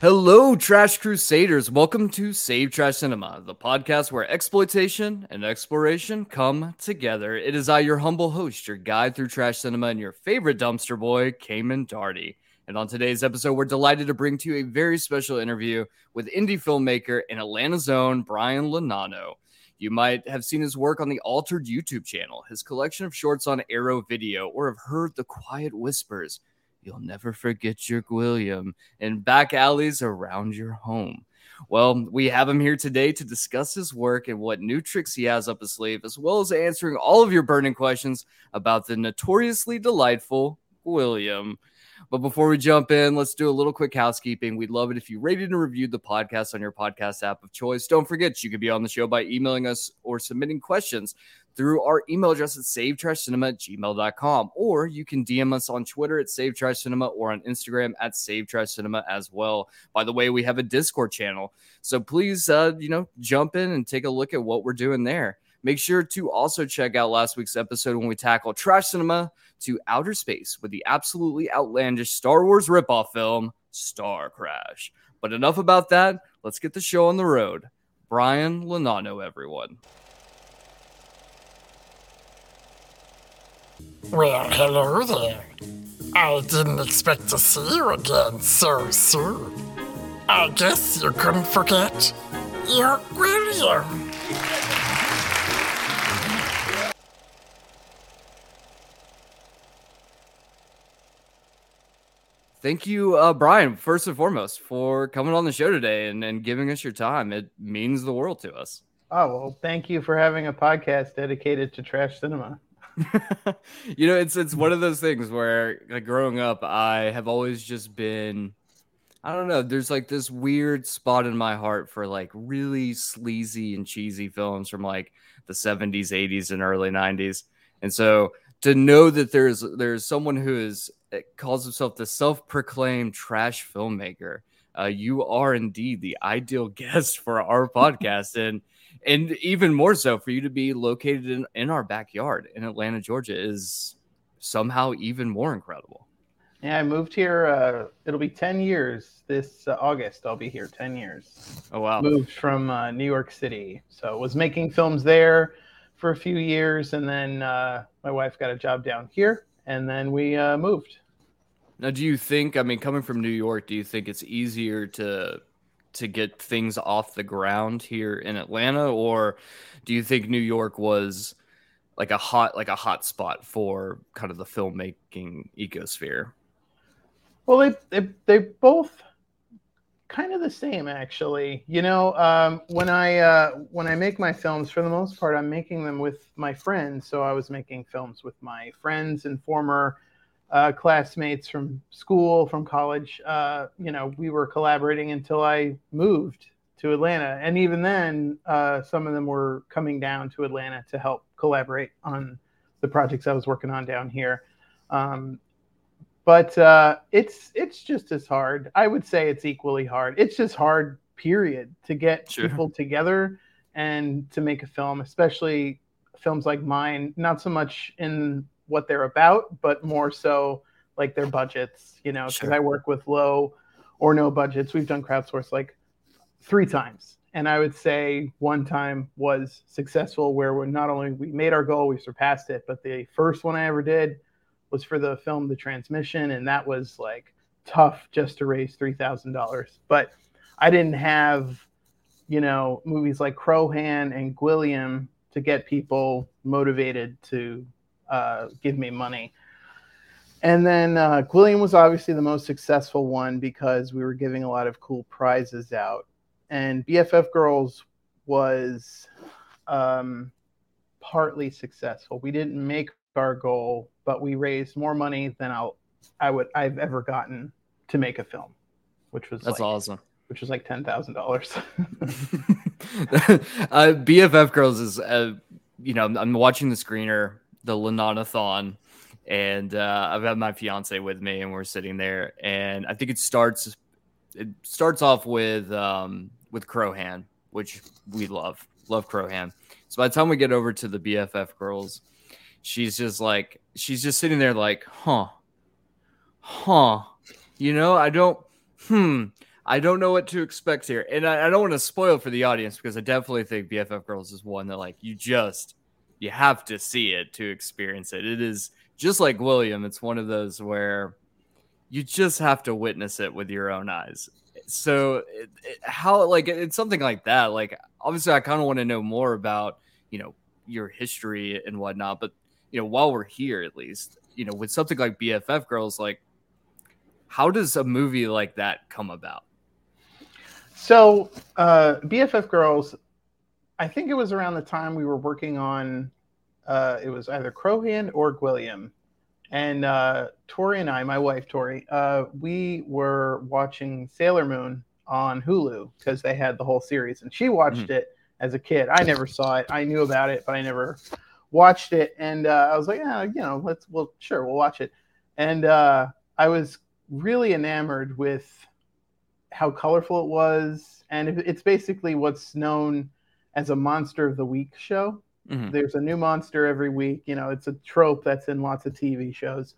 Hello, Trash Crusaders. Welcome to Save Trash Cinema, the podcast where exploitation and exploration come together. It is I, your humble host, your guide through trash cinema, and your favorite dumpster boy, Cayman Darty. And on today's episode, we're delighted to bring to you a very special interview with indie filmmaker and Atlanta's own Brian Lonano. You might have seen his work on the Altered YouTube channel, his collection of shorts on Arrow Video, or have heard the quiet whispers You'll never forget your Gwilliam in back alleys around your home. Well, we have him here today to discuss his work and what new tricks he has up his sleeve, as well as answering all of your burning questions about the notoriously delightful Gwilliam. But before we jump in, let's do a little quick housekeeping. We'd love it if you rated and reviewed the podcast on your podcast app of choice. Don't forget, you could be on the show by emailing us or submitting questions through our email address at savetrashcinema at gmail.com. Or you can DM us on Twitter at savetrashcinema or on Instagram at savetrashcinema as well. By the way, we have a Discord channel. So please, uh, you know, jump in and take a look at what we're doing there. Make sure to also check out last week's episode when we tackle trash cinema to outer space with the absolutely outlandish Star Wars ripoff film, Star Crash. But enough about that. Let's get the show on the road. Brian Lonano, everyone. Well, hello there. I didn't expect to see you again so soon. I guess you couldn't forget your Gwilliam. Thank you, uh, Brian, first and foremost, for coming on the show today and, and giving us your time. It means the world to us. Oh, well, thank you for having a podcast dedicated to trash cinema. you know, it's it's one of those things where like growing up, I have always just been I don't know, there's like this weird spot in my heart for like really sleazy and cheesy films from like the 70s, 80s and early 90s. And so to know that there's there's someone who is calls himself the self-proclaimed trash filmmaker, uh, you are indeed the ideal guest for our podcast and and even more so for you to be located in, in our backyard in Atlanta, Georgia, is somehow even more incredible. Yeah, I moved here. Uh, it'll be 10 years this uh, August. I'll be here 10 years. Oh, wow. Moved from uh, New York City. So was making films there for a few years. And then uh, my wife got a job down here. And then we uh, moved. Now, do you think, I mean, coming from New York, do you think it's easier to to get things off the ground here in Atlanta, or do you think New York was like a hot like a hot spot for kind of the filmmaking ecosphere? Well, they they they both kind of the same actually. You know, um, when I uh, when I make my films, for the most part, I'm making them with my friends. So I was making films with my friends and former uh, classmates from school, from college. Uh, you know, we were collaborating until I moved to Atlanta, and even then, uh, some of them were coming down to Atlanta to help collaborate on the projects I was working on down here. Um, but uh, it's it's just as hard. I would say it's equally hard. It's just hard, period, to get sure. people together and to make a film, especially films like mine. Not so much in what they're about, but more so like their budgets, you know, because sure. I work with low or no budgets. We've done crowdsource like three times. And I would say one time was successful where we not only we made our goal, we surpassed it, but the first one I ever did was for the film The Transmission, and that was like tough just to raise three thousand dollars. But I didn't have, you know, movies like Crow Hand and Gwilliam to get people motivated to uh, give me money. And then uh, Gwilliam was obviously the most successful one because we were giving a lot of cool prizes out. And BFF Girls was um, partly successful. We didn't make our goal, but we raised more money than I'll, I would I've ever gotten to make a film, which was that's like, awesome. Which was like ten thousand dollars. Uh, BFF Girls is, uh, you know, I'm watching the screener the Lonanathon, and uh, I've had my fiance with me, and we're sitting there, and I think it starts it starts off with um, with Crow Hand, which we love, love Crow Hand. So by the time we get over to the BFF girls, she's just like she's just sitting there like, huh, huh, you know, I don't, hmm, I don't know what to expect here, and I, I don't want to spoil for the audience because I definitely think BFF girls is one that like you just you have to see it to experience it. It is just like Gwilliam. It's one of those where you just have to witness it with your own eyes. So it, it, how like it's something like that. Like obviously, I kind of want to know more about you know your history and whatnot. But you know, while we're here, at least you know, with something like BFF Girls, like how does a movie like that come about? So uh, BFF Girls, I think it was around the time we were working on. Uh, it was either Crow Hand or Gwilliam and uh, Tori and I, my wife Tori, uh, we were watching Sailor Moon on Hulu because they had the whole series, and she watched mm-hmm. it as a kid. I never saw it. I knew about it, but I never watched it. And uh, I was like, yeah, you know, let's, well, sure, we'll watch it. And uh, I was really enamored with how colorful it was, and it's basically what's known as a Monster of the Week show. Mm-hmm. There's a new monster every week. You know, it's a trope that's in lots of TV shows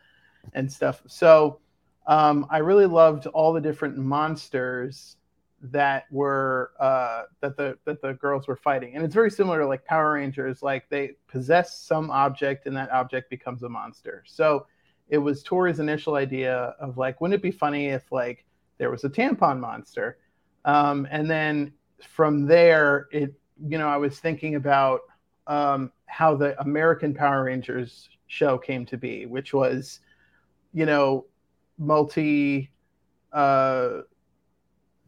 and stuff. So um, I really loved all the different monsters that were uh, that the that the girls were fighting, and it's very similar to like Power Rangers. Like they possess some object, and that object becomes a monster. So it was Tori's initial idea of like, wouldn't it be funny if like there was a tampon monster? Um, and then from there, it you know I was thinking about um, how the American Power Rangers show came to be, which was, you know, multi, uh,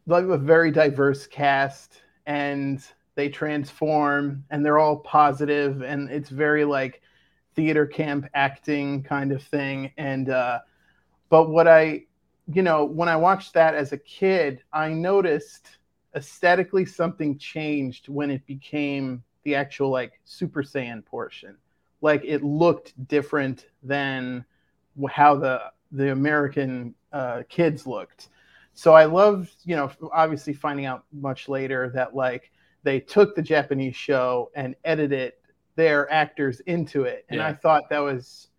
like a very diverse cast, and they transform, and they're all positive, and it's very like theater camp acting kind of thing. And uh, but what I, you know, when I watched that as a kid, I noticed aesthetically something changed when it became the actual like Super Sentai portion. Like it looked different than how the the American uh, kids looked. So I loved, you know, obviously finding out much later that like they took the Japanese show and edited their actors into it, and yeah. I thought that was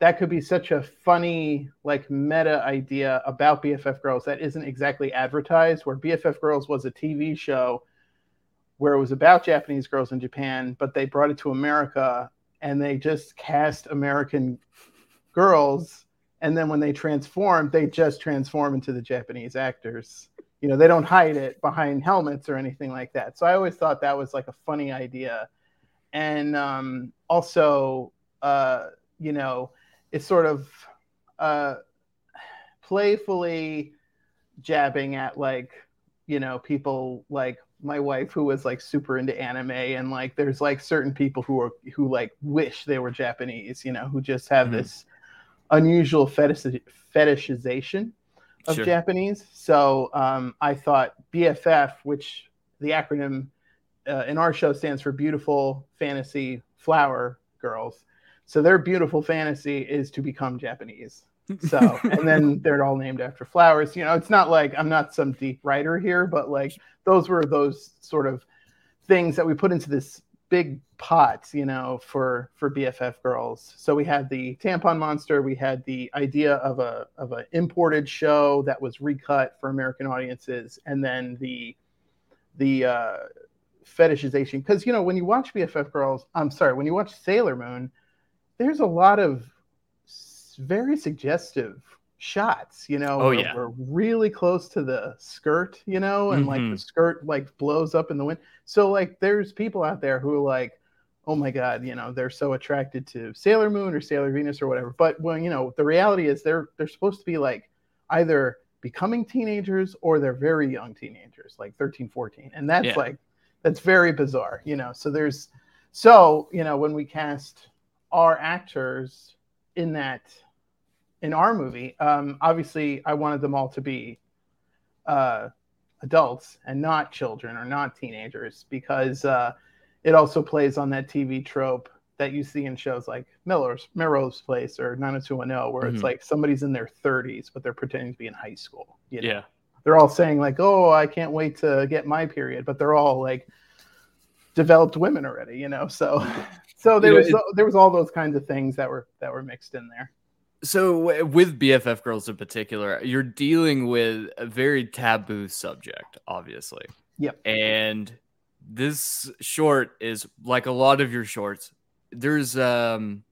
that could be such a funny like meta idea about BFF Girls that isn't exactly advertised. Where BFF Girls was a TV show where it was about Japanese girls in Japan, but they brought it to America and they just cast American girls. And then when they transform, they just transform into the Japanese actors. You know, they don't hide it behind helmets or anything like that. So I always thought that was like a funny idea. And um, also, uh, you know, it's sort of uh, playfully jabbing at like, you know, people like my wife who was like super into anime and like there's like certain people who are who like wish they were Japanese, you know, who just have mm-hmm. this unusual fetish, fetishization of sure. Japanese. So um, I thought BFF, which the acronym uh, in our show stands for Beautiful Fantasy Flower Girls. So their beautiful fantasy is to become Japanese. So, and then they're all named after flowers. You know, it's not like I'm not some deep writer here, but like those were those sort of things that we put into this big pot, you know, for for BFF girls. So we had the tampon monster, we had the idea of a of an imported show that was recut for American audiences, and then the the uh, fetishization. Because you know, when you watch BFF girls, I'm sorry, when you watch Sailor Moon, there's a lot of very suggestive shots, you know, oh, yeah. we're really close to the skirt, you know, and mm-hmm. like the mm-hmm. skirt like blows up in the wind. So like there's people out there who are like, oh my God, you know, they're so attracted to Sailor Moon or Sailor Venus or whatever. But well, you know, the reality is they're they're supposed to be like either becoming teenagers or they're very young teenagers, like 13, 14. And that's yeah. like that's very bizarre, you know. So there's so, you know, when we cast our actors in that in our movie, um, obviously, I wanted them all to be uh, adults and not children or not teenagers because uh, it also plays on that TV trope that you see in shows like Miller's Melrose Place or 90210, where mm-hmm. it's like somebody's in their 30s but they're pretending to be in high school. You know? Yeah, they're all saying like, "Oh, I can't wait to get my period," but they're all like developed women already, you know. So, so there was there was all those kinds of things that were that were mixed in there. So with BFF girls in particular, you're dealing with a very taboo subject, obviously. Yep. And this short is like a lot of your shorts. There's um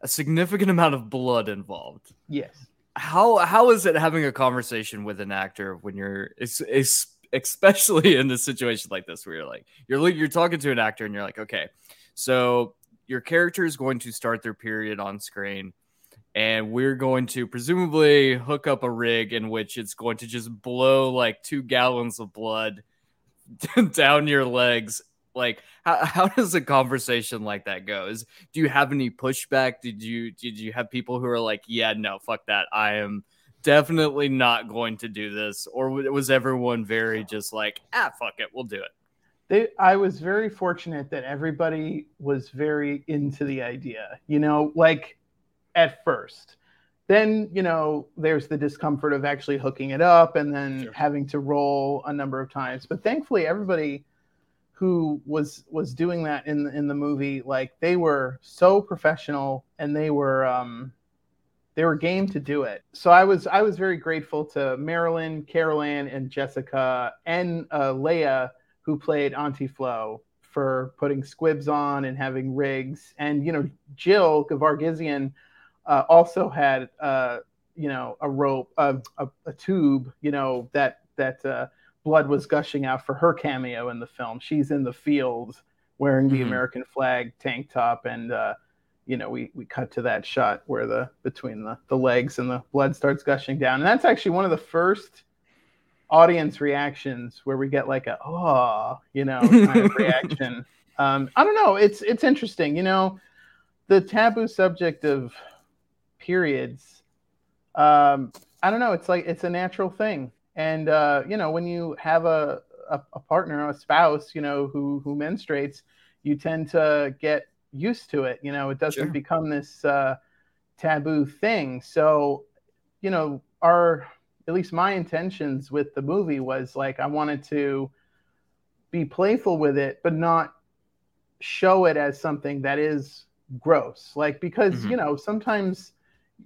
a significant amount of blood involved. Yes. How how is it having a conversation with an actor when you're it's, it's especially in a situation like this where you're like you're you're talking to an actor and you're like okay so your character is going to start their period on screen and we're going to presumably hook up a rig in which it's going to just blow like two gallons of blood down your legs. Like how, how does a conversation like that go? Is do you have any pushback? Did you did you have people who are like yeah no fuck that. I am definitely not going to do this or was everyone very just like ah fuck it we'll do it they, I was very fortunate that everybody was very into the idea. You know, like at first. Then, you know, there's the discomfort of actually hooking it up and then sure. having to roll a number of times. But thankfully, everybody who was was doing that in in the movie, like they were so professional and they were um, they were game to do it. So I was I was very grateful to Marilyn, Carol Ann, and Jessica and uh, Leia who played Auntie Flo for putting squibs on and having rigs, and you know Jill Gevargizian uh, also had uh, you know a rope, a, a, tube, you know that that uh, blood was gushing out for her cameo in the film. She's in the field wearing the mm-hmm. American flag tank top, and uh, you know we we cut to that shot where the between the the legs and the blood starts gushing down, and that's actually one of the first audience reactions where we get like a oh you know kind of reaction. Um, I don't know. It's it's interesting. You know, the taboo subject of periods um, i don't know it's like it's a natural thing and uh, you know when you have a, a, a partner a spouse you know who who menstruates you tend to get used to it you know it doesn't sure. become this uh, taboo thing so you know our at least my intentions with the movie was like i wanted to be playful with it but not show it as something that is gross like because mm-hmm. you know sometimes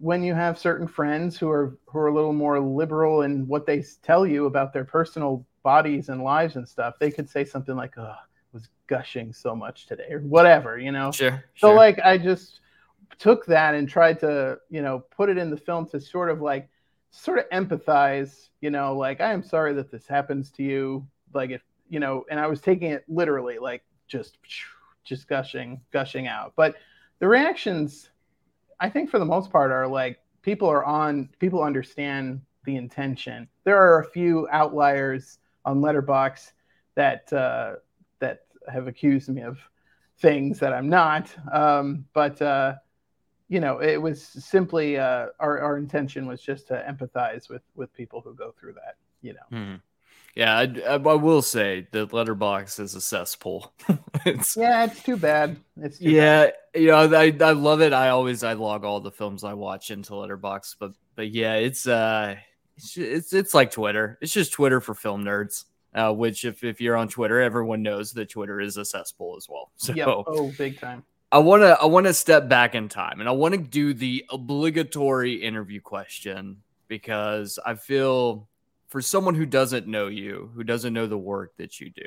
when you have certain friends who are who are a little more liberal in what they tell you about their personal bodies and lives and stuff, they could say something like, "Oh, was gushing so much today," or whatever, you know. Sure. So sure. like, I just took that and tried to, you know, put it in the film to sort of like, sort of empathize, you know, like I am sorry that this happens to you, like if you know, and I was taking it literally, like just, just gushing, gushing out, but the reactions I think for the most part are like people are on people understand the intention. There are a few outliers on Letterboxd that uh, that have accused me of things that I'm not. Um, but uh, you know, it was simply uh, our our intention was just to empathize with with people who go through that. You know. Mm. Yeah, I, I, will say the Letterboxd is a cesspool. it's, yeah, it's too bad. It's too yeah, bad. You know, I, I love it. I always I log all the films I watch into Letterboxd, but but yeah, it's uh, it's it's, it's like Twitter. It's just Twitter for film nerds. Uh, which if if you're on Twitter, everyone knows that Twitter is a cesspool as well. So yep. oh, big time. I want to I want to step back in time and I want to do the obligatory interview question because I feel for someone who doesn't know you, who doesn't know the work that you do,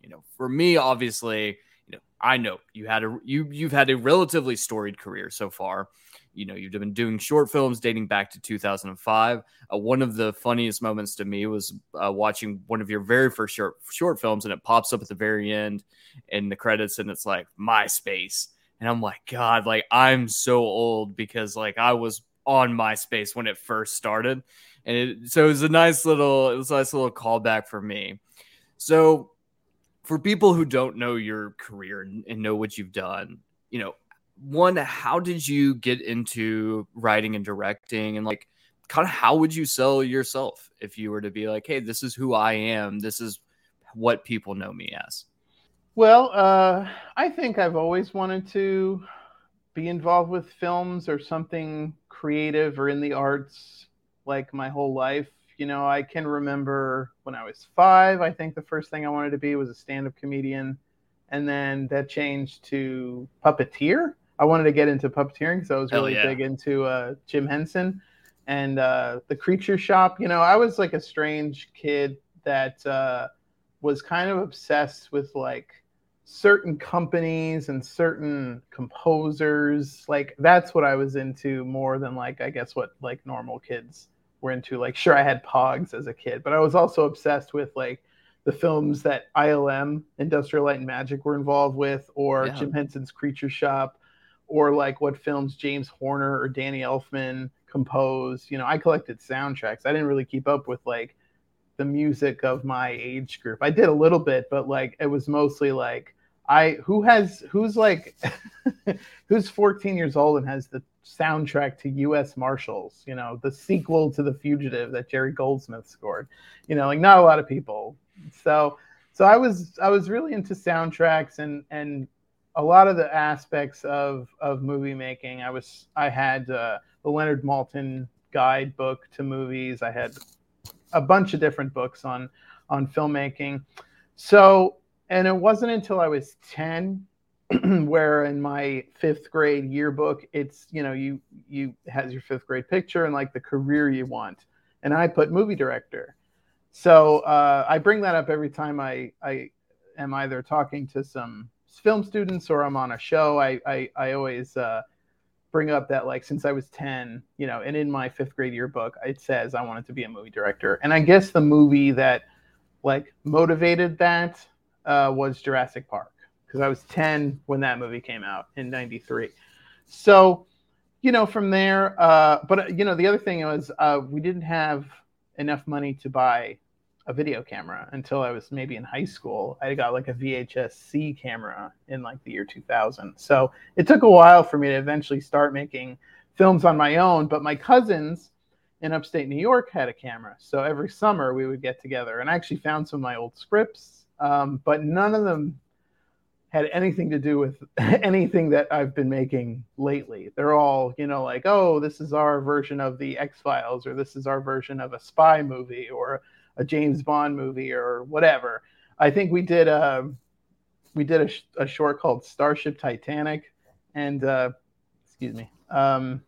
you know, for me, obviously, you know, I know you had a you you've had a relatively storied career so far. You know, you've been doing short films dating back to 2005. Uh, one of the funniest moments to me was uh, watching one of your very first short short films, and it pops up at the very end in the credits, and it's like MySpace, and I'm like, God, like I'm so old because like I was on MySpace when it first started and it, so it was a nice little it was a nice little callback for me. So for people who don't know your career and, know what you've done, you know, one, how did you get into writing and directing and like kind of how would you sell yourself if you were to be like, hey, this is who I am, this is what people know me as? Well, uh, I think I've always wanted to be involved with films or something creative or in the arts like my whole life. You know, I can remember when I was five, I think the first thing I wanted to be was a stand up comedian. And then that changed to puppeteer. I wanted to get into puppeteering because I was really yeah. big into uh, Jim Henson and uh, the Creature Shop. You know, I was like a strange kid that uh, was kind of obsessed with like certain companies and certain composers like that's what i was into more than like i guess what like normal kids were into like sure i had pogs as a kid but i was also obsessed with like the films that ilm industrial light and magic were involved with or yeah. jim henson's creature shop or like what films james horner or danny elfman composed you know i collected soundtracks. I didn't really keep up with like the music of my age group. I did a little bit but like it was mostly like I who has who's like who's 14 years old and has the soundtrack to U.S. Marshals, you know, the sequel to The Fugitive that Jerry Goldsmith scored. You know, like not a lot of people. So so I was I was really into soundtracks and and a lot of the aspects of of movie making. I was I had uh, the Leonard Maltin guidebook to movies. I had a bunch of different books on on filmmaking. So and it wasn't until I was 10 where in my fifth grade yearbook it's you know you you has your fifth grade picture and like the career you want. And i put movie director. So uh, i bring that up every time i i am either talking to some film students or i'm on a show. I i, I always uh, bring up that like since i was 10 you know and in my fifth grade yearbook it says i wanted to be a movie director. And i guess the movie that like motivated that uh, was Jurassic Park because I was 10 when that movie came out in 93. So, you know, from there, uh, but, you know, the other thing was uh, we didn't have enough money to buy a video camera until I was maybe in high school. I got like a VHS C camera in like the year 2000. So it took a while for me to eventually start making films on my own. But my cousins in upstate New York had a camera. So every summer we would get together and I actually found some of my old scripts um, but none of them had anything to do with anything that I've been making lately. They're all, you know, like, oh, this is our version of the X Files, or this is our version of a spy movie, or a James Bond movie, or whatever. I think we did a um, we did a, sh- a short called Starship Titanic, and uh, excuse me, um,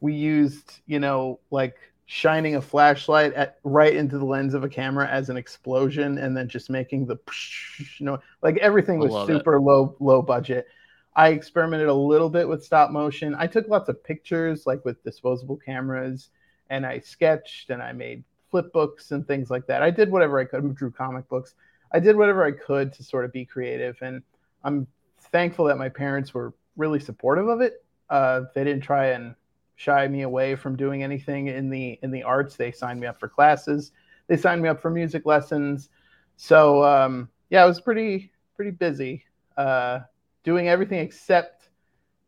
we used, you know, like shining a flashlight at right into the lens of a camera as an explosion and then just making the you know like everything was super it. low low budget. I experimented a little bit with stop motion. I took lots of pictures like with disposable cameras and i sketched and i made flip books and things like that. I did whatever i could. I drew comic books. I did whatever i could to sort of be creative and i'm thankful that my parents were really supportive of it. Uh, they didn't try and shy me away from doing anything in the in the arts. They signed me up for classes. They signed me up for music lessons. So um, yeah, I was pretty pretty busy uh, doing everything except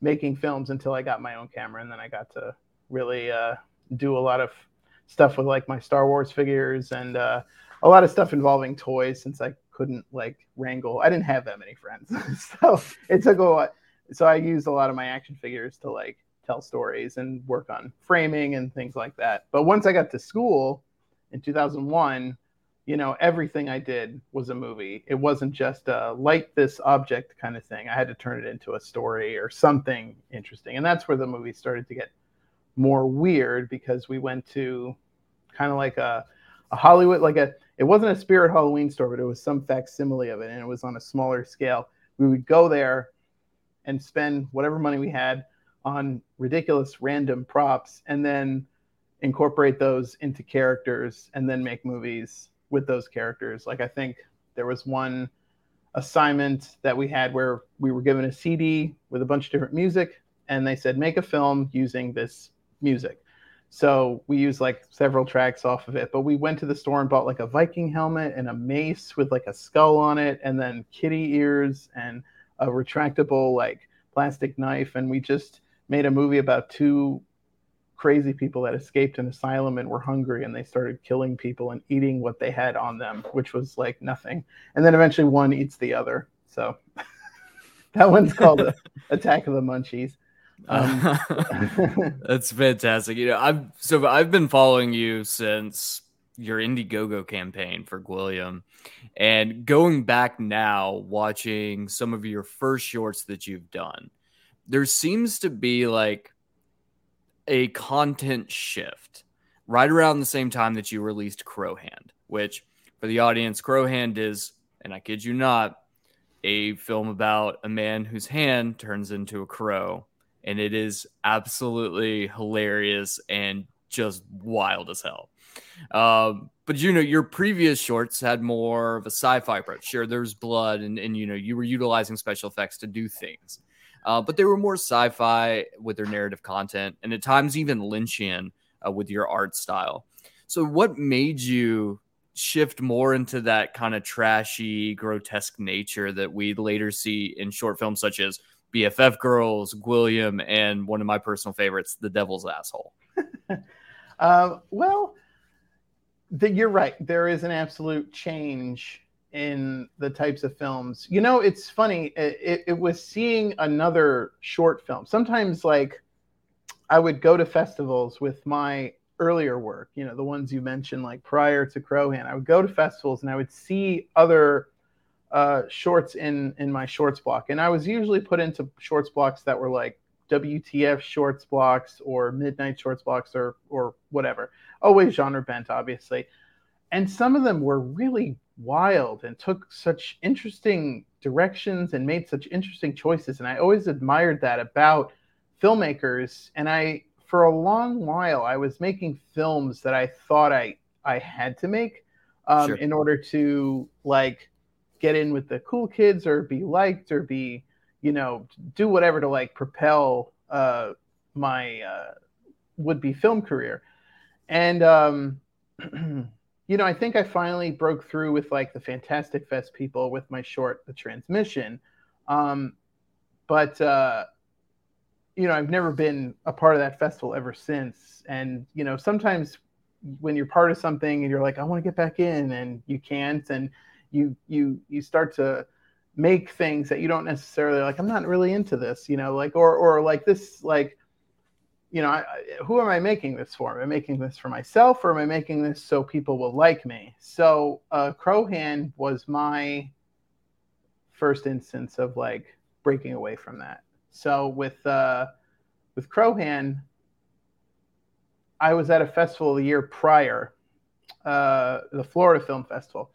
making films until I got my own camera, and then I got to really uh, do a lot of stuff with like my Star Wars figures and uh, a lot of stuff involving toys since I couldn't like wrangle. I didn't have that many friends, so it took a lot. So I used a lot of my action figures to like tell stories and work on framing and things like that. But once I got to school in 2001, you know, everything I did was a movie. It wasn't just a light this object kind of thing. I had to turn it into a story or something interesting. And that's where the movie started to get more weird because we went to kind of like a, a Hollywood, like a, it wasn't a spirit Halloween store, but it was some facsimile of it. And it was on a smaller scale. We would go there and spend whatever money we had on ridiculous random props and then incorporate those into characters and then make movies with those characters. Like I think there was one assignment that we had where we were given a CD with a bunch of different music and they said make a film using this music. So we used like several tracks off of it, but we went to the store and bought like a Viking helmet and a mace with like a skull on it and then kitty ears and a retractable like plastic knife and we just made a movie about two crazy people that escaped an asylum and were hungry and they started killing people and eating what they had on them which was like nothing. And then eventually one eats the other. So that one's called attack of the munchies. Um, that's fantastic. You know i've so i've been following you since your Indiegogo campaign for Gwilliam, and going back now, watching some of your first shorts that you've done, there seems to be like a content shift right around the same time that you released Crowhand, which for the audience, Crowhand is, and I kid you not, a film about a man whose hand turns into a crow. And it is absolutely hilarious and just wild as hell. Um, but you know, your previous shorts had more of a sci-fi approach. Sure, there's blood, and and you know, you were utilizing special effects to do things, uh, but they were more sci-fi with their narrative content, and at times even Lynchian uh, with your art style. So, what made you shift more into that kind of trashy, grotesque nature that we later see in short films such as BFF Girls, Gwilliam, and one of my personal favorites, The Devil's Asshole? uh, well, the, you're right. There is an absolute change in the types of films. You know, it's funny. It, it, was seeing another short film. Sometimes, like, I would go to festivals with my earlier work, you know, the ones you mentioned, like prior to Crowhand. I would go to festivals and I would see other uh, shorts in in my shorts block, and I was usually put into shorts blocks that were like WTF shorts blocks or midnight shorts blocks or or whatever. Always genre bent, obviously. And some of them were really wild and took such interesting directions and made such interesting choices. And I always admired that about filmmakers. And I, for a long while, I was making films that I thought I I had to make um, sure. in order to like get in with the cool kids or be liked or be you know, do whatever to like propel uh, my uh, would be film career. And, um, you know, I think I finally broke through with like the Fantastic Fest people with my short, The Transmission. Um, but, uh, you know, I've never been a part of that festival ever since. And, you know, sometimes when you're part of something and you're like, I want to get back in and you can't, and you, you, you start to, make things that you don't necessarily like i'm not really into this you know like or or like this like you know I, who am i making this for? Am i making this for myself or am i making this so people will like me? So uh crowhand was my first instance of like breaking away from that. So with uh with crowhand i was at a festival the year prior uh the florida film festival.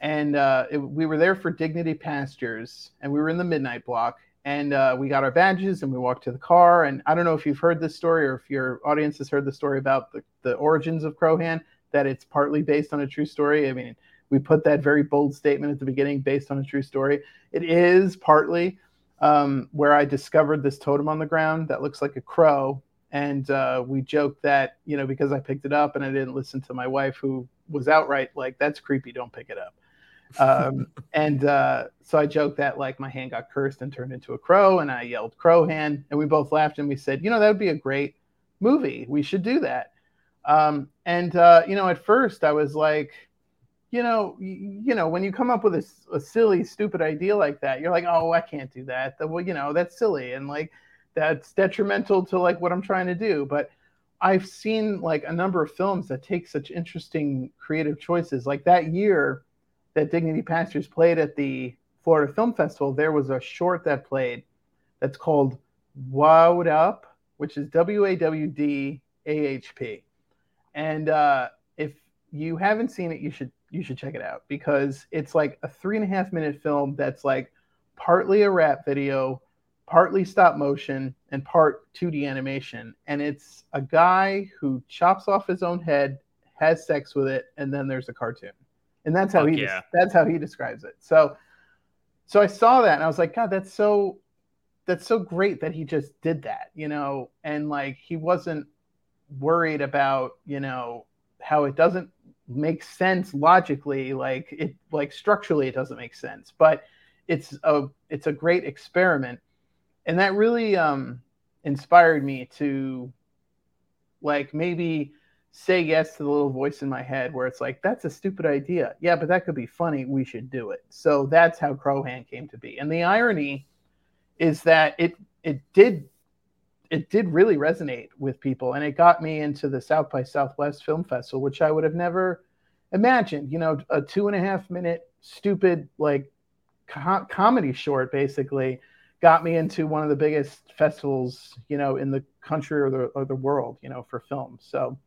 And uh, it, we were there for Dignity Pastures, and we were in the midnight block, and uh, we got our badges, and we walked to the car. And I don't know if you've heard this story or if your audience has heard the story about the, the origins of Crowhand, that it's partly based on a true story. I mean, we put that very bold statement at the beginning, based on a true story. It is partly um, where I discovered this totem on the ground that looks like a crow. And uh, we joked that, you know, because I picked it up and I didn't listen to my wife, who was outright like, that's creepy, don't pick it up um, and uh, so I joked that like my hand got cursed and turned into a crow, and I yelled "crow hand," and we both laughed and we said, you know, that would be a great movie. We should do that. Um, and uh, you know, at first I was like, you know, you, you know, when you come up with a, a, silly, stupid idea like that, you're like, oh, I can't do that. The, well, you know, that's silly and like that's detrimental to like what I'm trying to do. But I've seen like a number of films that take such interesting creative choices. Like that year, that Dignity Pastures played at the Florida Film Festival, there was a short that played that's called Wawd Ahp, which is W A W D A H P. And uh, if you haven't seen it, you should you should check it out because it's like a three and a half minute film that's like partly a rap video, partly stop motion, and part 2D animation. And it's a guy who chops off his own head, has sex with it, and then there's a cartoon and that's how Fuck he yeah. that's how he describes it. So so I saw that and I was like, God, that's so that's so great that he just did that, you know, and like he wasn't worried about, you know, how it doesn't make sense logically, like it like structurally it doesn't make sense, but it's a it's a great experiment. And that really um inspired me to like maybe say yes to the little voice in my head where it's like, that's a stupid idea. Yeah, but that could be funny. We should do it. So that's how Crowhand came to be. And the irony is that it it did it did really resonate with people and it got me into the South by Southwest Film Festival, which I would have never imagined. you know, a two and a half minute stupid like co- comedy short basically got me into one of the biggest festivals, you know, in the country or the or the world, you know, for film. So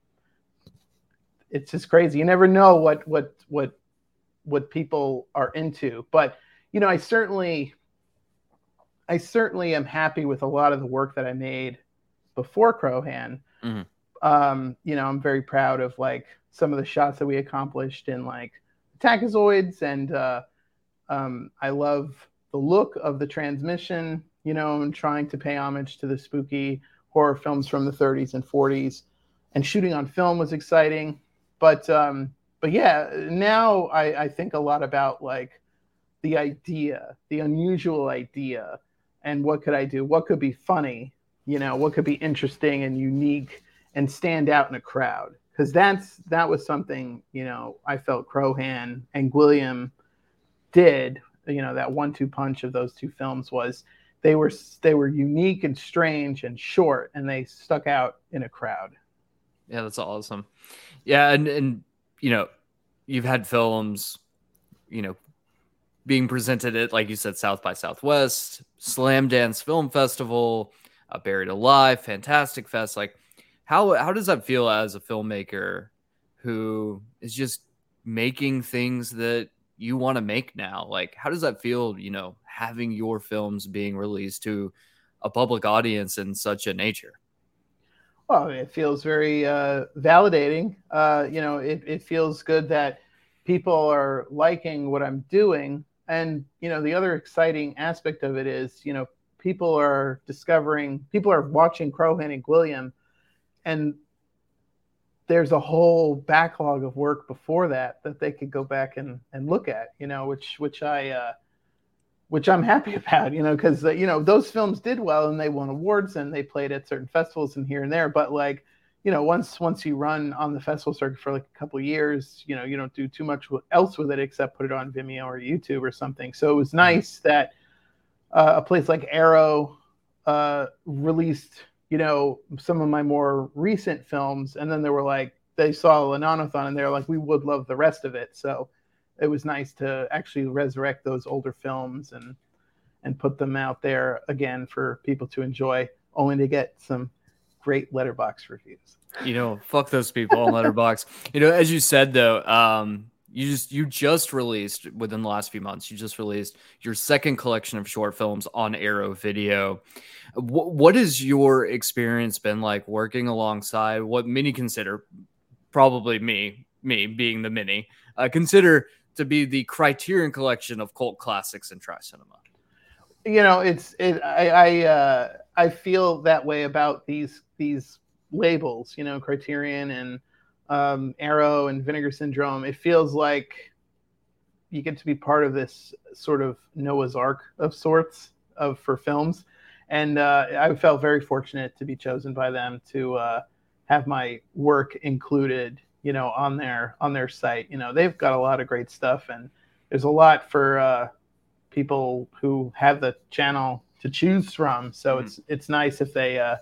it's just crazy. You never know what what what what people are into, but you know, I certainly I certainly am happy with a lot of the work that I made before Crow Hand. Mm-hmm. Um, you know, I'm very proud of like some of the shots that we accomplished in like Attackazoids, and uh, um, I love the look of the transmission. You know, and trying to pay homage to the spooky horror films from the 30s and 40s, and shooting on film was exciting. But um, but yeah, now I, I think a lot about like the idea, the unusual idea, and what could I do? What could be funny? You know, what could be interesting and unique and stand out in a crowd? Because that's that was something you know I felt Crow Hand and Gwilliam did. You know, that one-two punch of those two films was they were they were unique and strange and short, and they stuck out in a crowd. Yeah, that's awesome. Yeah, and and you know, you've had films, you know, being presented at like you said, South by Southwest, Slamdance Film Festival, uh, Buried Alive, Fantastic Fest. Like, how how does that feel as a filmmaker who is just making things that you want to make now? Like, how does that feel? You know, having your films being released to a public audience in such a nature. Well, it feels very uh, validating. Uh, you know, it, it feels good that people are liking what I'm doing. And, you know, the other exciting aspect of it is, you know, people are discovering, people are watching Crow Hand and Gwilliam, and there's a whole backlog of work before that that they could go back and, and look at, you know, which, which I, uh, which I'm happy about, you know, because uh, you know those films did well and they won awards and they played at certain festivals and here and there. But like, you know, once once you run on the festival circuit for like a couple years, you know, you don't do too much else with it except put it on Vimeo or YouTube or something. So it was mm-hmm. nice that uh, a place like Arrow uh, released, you know, some of my more recent films, and then they were like, they saw Lonanathon and they're like, we would love the rest of it. So it was nice to actually resurrect those older films and and put them out there again for people to enjoy, only to get some great Letterboxd reviews. You know, fuck those people on Letterboxd. you know, as you said though, um, you just you just released within the last few months. You just released your second collection of short films on Arrow Video. W- what has your experience been like working alongside what many consider, probably me, me being the mini, uh, consider to be the Criterion collection of cult classics in Tri cinema. You know, it's it. I I, uh, I feel that way about these these labels. You know, Criterion and um, Arrow and Vinegar Syndrome. It feels like you get to be part of this sort of Noah's Ark of sorts of for films, and uh, I felt very fortunate to be chosen by them to uh, have my work included you know, on their on their site. You know, they've got a lot of great stuff, and there's a lot for uh, people who have the channel to choose from. So mm-hmm. it's it's nice if they uh,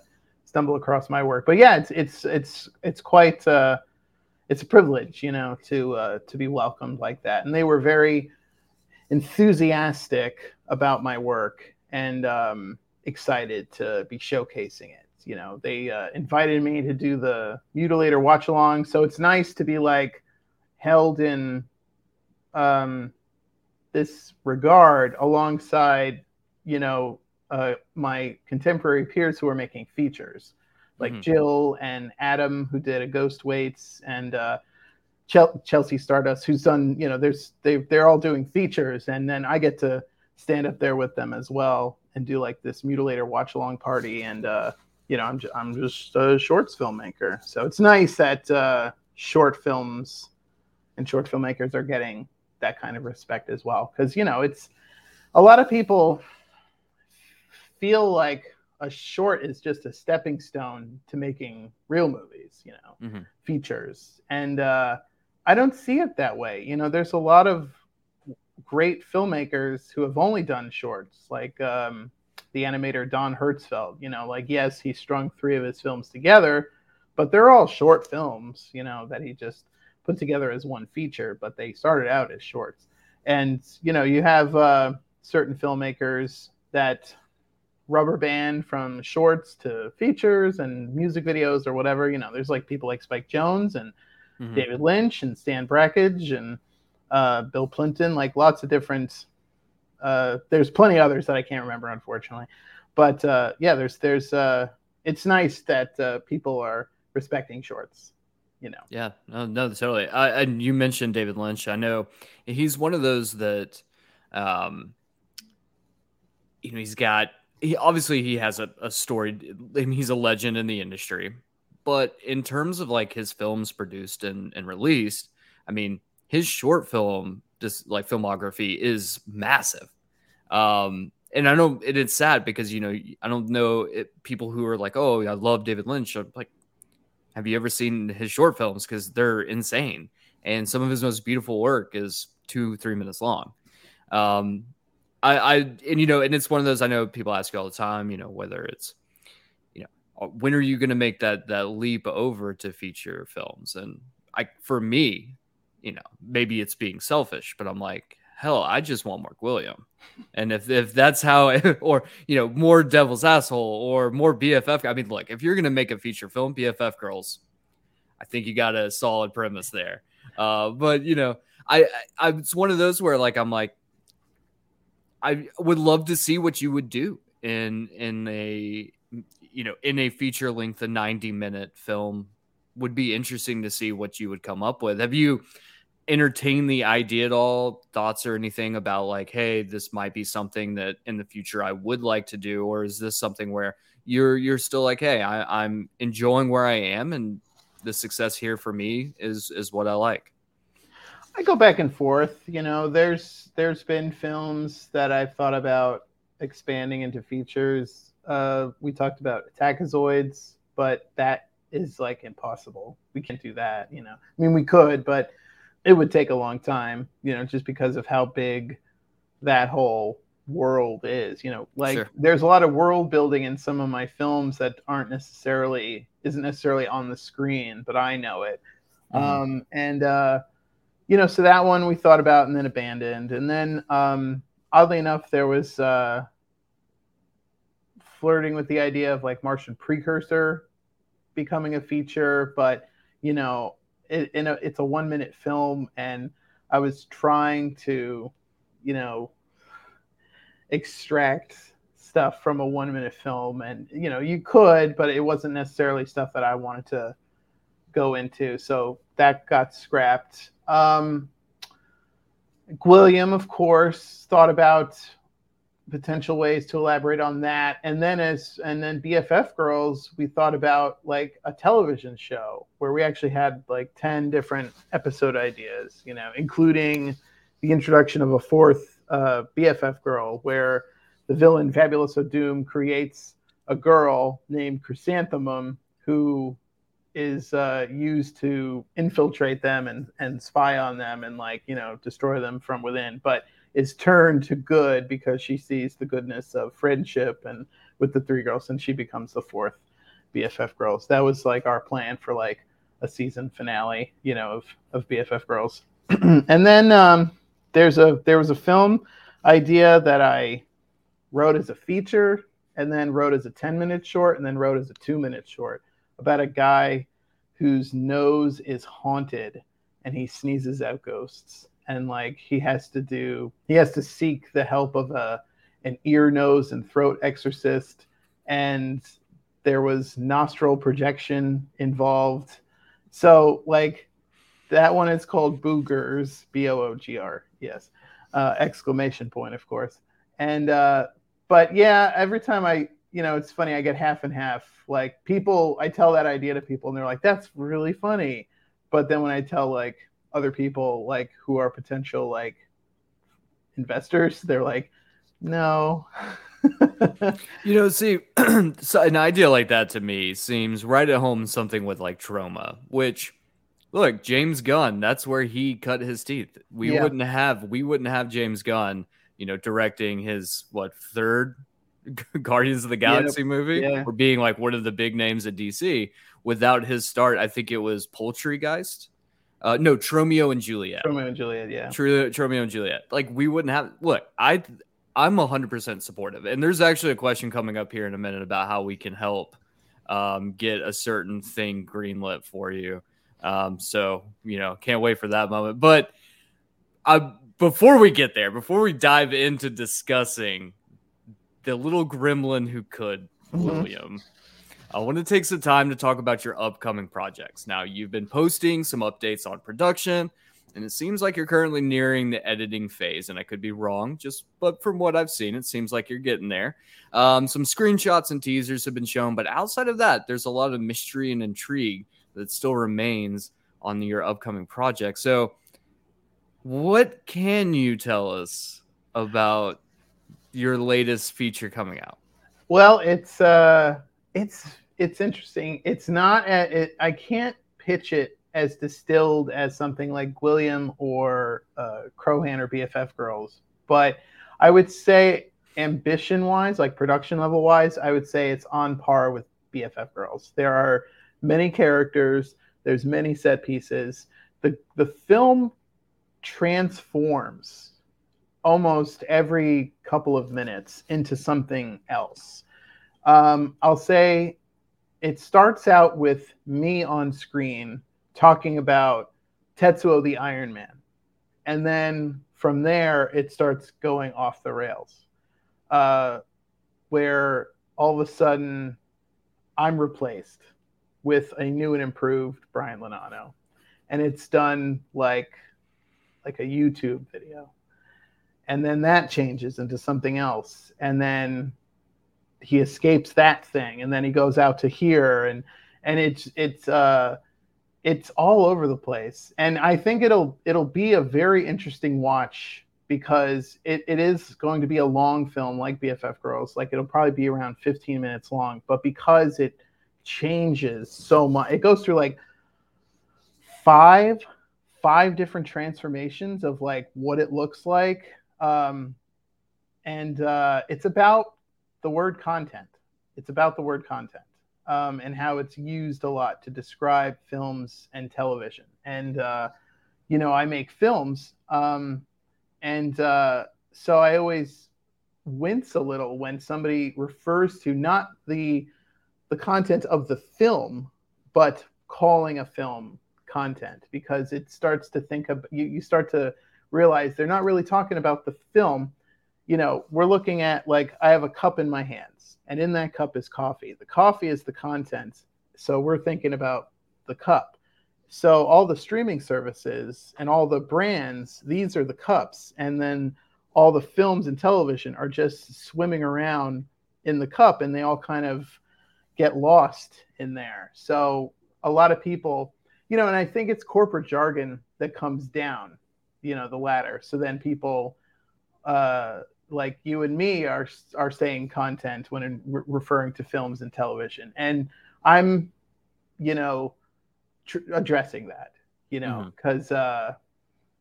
stumble across my work. But yeah, it's it's it's it's quite uh, it's a privilege, you know, to uh, to be welcomed like that. And they were very enthusiastic about my work and um, excited to be showcasing it you know they uh, invited me to do the mutilator watch along so it's nice to be like held in um, this regard alongside you know uh, my contemporary peers who are making features like mm-hmm. jill and adam who did a ghost waits and uh, chelsea stardust who's done you know there's they, they're all doing features. And then i get to stand up there with them as well and do like this mutilator watch along party. And uh, you know, I'm just, I'm just a shorts filmmaker. So it's nice that uh, short films and short filmmakers are getting that kind of respect as well. Because, you know, it's a lot of people feel like a short is just a stepping stone to making real movies, you know, mm-hmm. features. And uh, I don't see it that way. You know, there's a lot of great filmmakers who have only done shorts, like um, the animator Don Hertzfeldt. You know, like yes, he strung three of his films together, but they're all short films. You know that he just put together as one feature, but they started out as shorts. And you know, you have uh, certain filmmakers that rubber band from shorts to features and music videos or whatever. You know, there's like people like Spike Jonze and mm-hmm. David Lynch and Stan Brakhage and uh, Bill Plympton, like lots of different. Uh, there's plenty others that I can't remember, unfortunately. But uh, yeah, there's there's uh, it's nice that uh, people are respecting shorts. You know. Yeah. No. No. Totally. I, and you mentioned David Lynch. I know he's one of those that, um, you know, he's got. He obviously he has a, a story. I mean, he's a legend in the industry. But in terms of like his films produced and, and released, I mean, his short film, just like filmography, is massive. Um, and I know it is sad because you know I don't know it, people who are like, oh, I love David Lynch. I'm like, have you ever seen his short films? Because they're insane, and some of his most beautiful work is two, three minutes long. Um, I, I, and you know, and it's one of those I know people ask you all the time. You know, whether it's, you know, when are you going to make that that leap over to feature films? And I, for me, you know, maybe it's being selfish, but I'm like, hell, I just want more Gwilliam. And if, if that's how, or, you know, more Devil's Asshole or more BFF, I mean, look, if you're going to make a feature film, BFF Girls, I think you got a solid premise there. Uh, but, you know, I, I, it's one of those where like, I'm like, I would love to see what you would do in, in a, you know, in a feature length, a 90 minute film would be interesting to see what you would come up with. Have you, entertain the idea at all? Thoughts or anything about like, hey, this might be something that in the future I would like to do, or is this something where you're you're still like, hey, I, I'm enjoying where I am, and the success here for me is is what I like. I go back and forth. You know, there's there's been films that I've thought about expanding into features. Uh, we talked about Attackazoids, but that is like impossible. We can't do that. You know, I mean, we could, but it would take a long time, you know, just because of how big that whole world is. You know, like sure. there's a lot of world building in some of my films that aren't necessarily isn't necessarily on the screen, but I know it. Mm-hmm. Um, and uh, you know, so that one we thought about and then abandoned. And then um, oddly enough, there was uh, flirting with the idea of like Martian Precursor becoming a feature, but you know, it, in a, it's a one minute film, and I was trying to, you know, extract stuff from a one minute film, and you know, you could, but it wasn't necessarily stuff that I wanted to go into, so that got scrapped. Um, Gwilliam, of course, thought about potential ways to elaborate on that. And then as and then BFF Girls, we thought about like a television show where we actually had like 10 different episode ideas, you know, including the introduction of a fourth uh, BFF girl where the villain fabulous Doom creates a girl named Chrysanthemum who is uh, used to infiltrate them and, and spy on them and like, you know, destroy them from within. But is turned to good because she sees the goodness of friendship and with the three girls and she becomes the fourth BFF girls. That was like our plan for like a season finale, you know, of, of BFF girls. and then um, there's a there was a film idea that I wrote as a feature and then wrote as a 10 minute short and then wrote as a 2 minute short about a guy whose nose is haunted and he sneezes out ghosts and like he has to do he has to seek the help of a an ear nose and throat exorcist. And there was nostril projection involved. So like that one is called boogers b-o-o-g-r yes. Uh, exclamation point of course. And uh but yeah every time i you know it's funny i get half and half. Like people i tell that idea to people and they're like that's really funny. But then when i tell like other people like who are potential like investors they're like no. You know see so an idea like that to me seems right at home something with like Troma which look james gunn that's where he cut his teeth. We yeah. wouldn't have we wouldn't have james gunn you know directing his what third guardians of the galaxy yeah, movie yeah. or being like one of the big names at dc without his start i think it was poultrygeist Uh, no, Tromeo and Juliet. Romeo and Juliet, yeah. True, Tromeo and Juliet. Like we wouldn't have. Look, I, I'm 100 percent supportive, and there's actually a question coming up here in a minute about how we can help um, get a certain thing greenlit for you. Um, so you know, can't wait for that moment. But I, before we get there, before we dive into discussing the little gremlin who could, Mhm. Gwilliam. I want to take some time to talk about your upcoming projects. Now, you've been posting some updates on production, and it seems like you're currently nearing the editing phase. And I could be wrong, just but from what I've seen, it seems like you're getting there. Um, some screenshots and teasers have been shown, but outside of that, there's a lot of mystery and intrigue that still remains on your upcoming project. So, what can you tell us about your latest feature coming out? Well, it's uh, it's it's interesting. It's not. At, it, I can't pitch it as distilled as something like Gwilliam or uh, Crow Hand or BFF Girls, but I would say ambition-wise, like production level-wise, I would say it's on par with BFF Girls. There are many characters. There's many set pieces. the The film transforms almost every couple of minutes into something else. Um, I'll say it starts out with me on screen talking about Tetsuo the Iron Man. And then from there, it starts going off the rails, uh, where all of a sudden I'm replaced with a new and improved Brian Lonano. And it's done like like a YouTube video and then that changes into something else and then he escapes that thing and then he goes out to here and and it's it's uh it's all over the place. And i think it'll it'll be a very interesting watch because it, it is going to be a long film like bff girls. Like it'll probably be around 15 minutes long. But because it changes so much it goes through like five five different transformations of like what it looks like. Um, and uh, it's about the word content. It's about the word content um, and how it's used a lot to describe films and television. And uh, you know, I make films, um, and uh, so I always wince a little when somebody refers to not the the content of the film, but calling a film content because it starts to think of you, you start to realize they're not really talking about the film. You know, we're looking at like I have a cup in my hands, and in that cup is coffee. The coffee is the content. So we're thinking about the cup. So all the streaming services and all the brands, these are the cups. And then all the films and television are just swimming around in the cup and they all kind of get lost in there. So a lot of people, you know, and I think it's corporate jargon that comes down you know the ladder so then people uh like you and me are are saying content when re- referring to films and television and i'm you know tr- addressing that you know because uh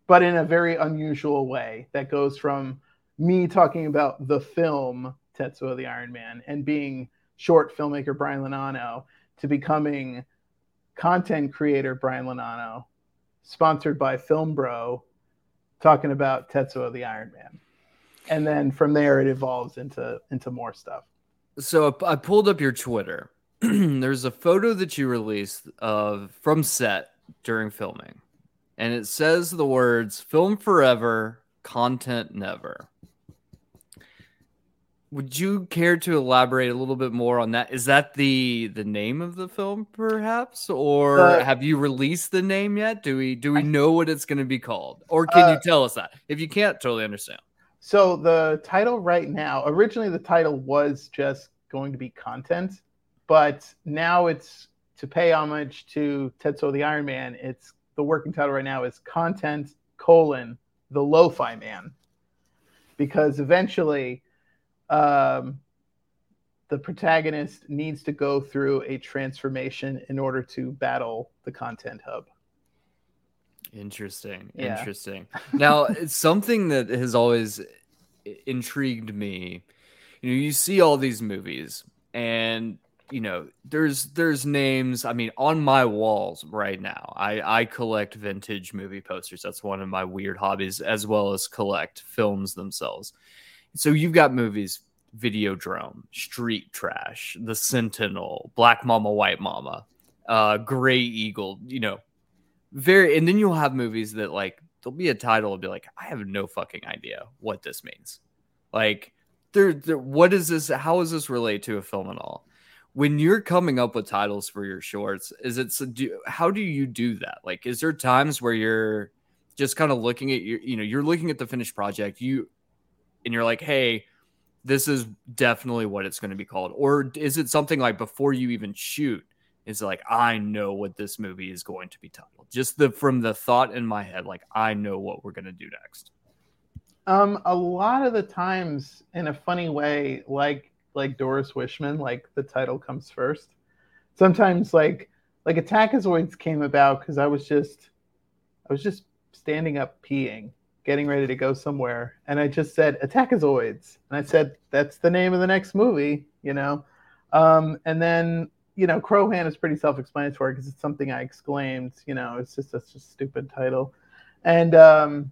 but in a very unusual way that goes from me talking about the film tetsuo the iron man and being short filmmaker brian lonano to becoming content creator brian lonano sponsored by film bro talking about Tetsuo the Iron Man. And then from there it evolves into into more stuff. So I pulled up your Twitter. There's a photo that you released of from set during filming. And it says the words film forever, content never. Would you care to elaborate a little bit more on that? Is that the the name of the film perhaps or Uh, have you released the name yet? Do we do we know what it's going to be called? Or can you Uh, tell us that? If you can't, totally understand. So the title right now, originally the title was just going to be content, but now it's to pay homage to Tetsuo the Iron Man. It's the working title right now is content colon the lo-fi man, because eventually, um, the protagonist needs to go through a transformation in order to battle the content hub. Interesting. Yeah. Interesting. Now, it's something that has always intrigued me. You know, you see all these movies, and you know, there's there's names. I mean, on my walls right now, I I collect vintage movie posters. That's one of my weird hobbies, as well as collect films themselves. So you've got movies, Videodrome, Street Trash, The Sentinel, Black Mama, White Mama, uh, Gray Eagle. You know, very, and then you'll have movies that like there'll be a title will be like, I have no fucking idea what this means. Like, there, there what is this? How does this relate to a film at all? when you're coming up with titles for your shorts is it do, how do you do that like is there times where you're just kind of looking at your you know you're looking at the finished project you and you're like hey this is definitely what it's going to be called or is it something like before you even shoot is like i know what this movie is going to be titled just the from the thought in my head like i know what we're going to do next um a lot of the times in a funny way like like Doris Wishman, like the title comes first. Sometimes like like Attackazoids came about because I was just I was just standing up peeing, getting ready to go somewhere, and I just said Attackazoids, and I said that's the name of the next movie, you know. Um, and then you know, Crow Hand is pretty self-explanatory because it's something I exclaimed. You know, it's just such a stupid title, and um,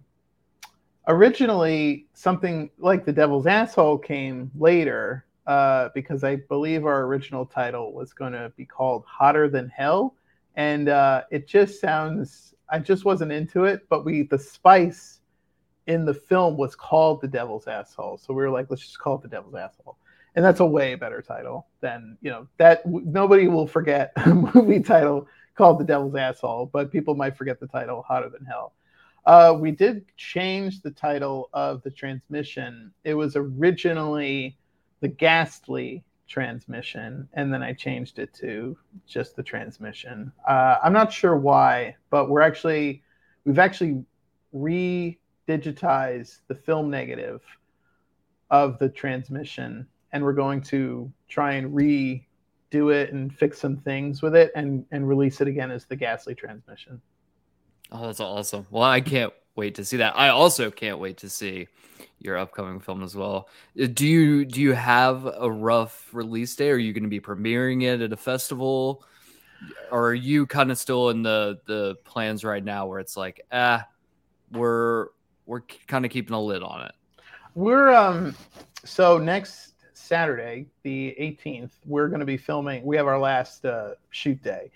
originally something like the Devil's Asshole came later, uh, because I believe our original title was going to be called Hotter Than Hell, and uh, it just sounds. I just wasn't into it, but we the spice in the film was called The Devil's Asshole, so we were like, let's just call it The Devil's Asshole, and that's a way better title than you know that nobody will forget a movie title called The Devil's Asshole, but people might forget the title Hotter Than Hell. Uh, we did change the title of the transmission. It was originally the ghastly transmission and then I changed it to just the transmission. Uh, I'm not sure why, but we're actually we've actually re-digitized the film negative of the transmission and we're going to try and redo it and fix some things with it and and release it again as the ghastly transmission. Oh, that's awesome. Well, I can't wait to see that. I also can't wait to see your upcoming film as well. Uh, do you do you have a rough release day? Are you going to be premiering it at a festival, or are you kind of still in the the plans right now where it's like, ah, we're we're kind of keeping a lid on it. We're um so next Saturday, the 18th, we're going to be filming. We have our last uh, shoot day.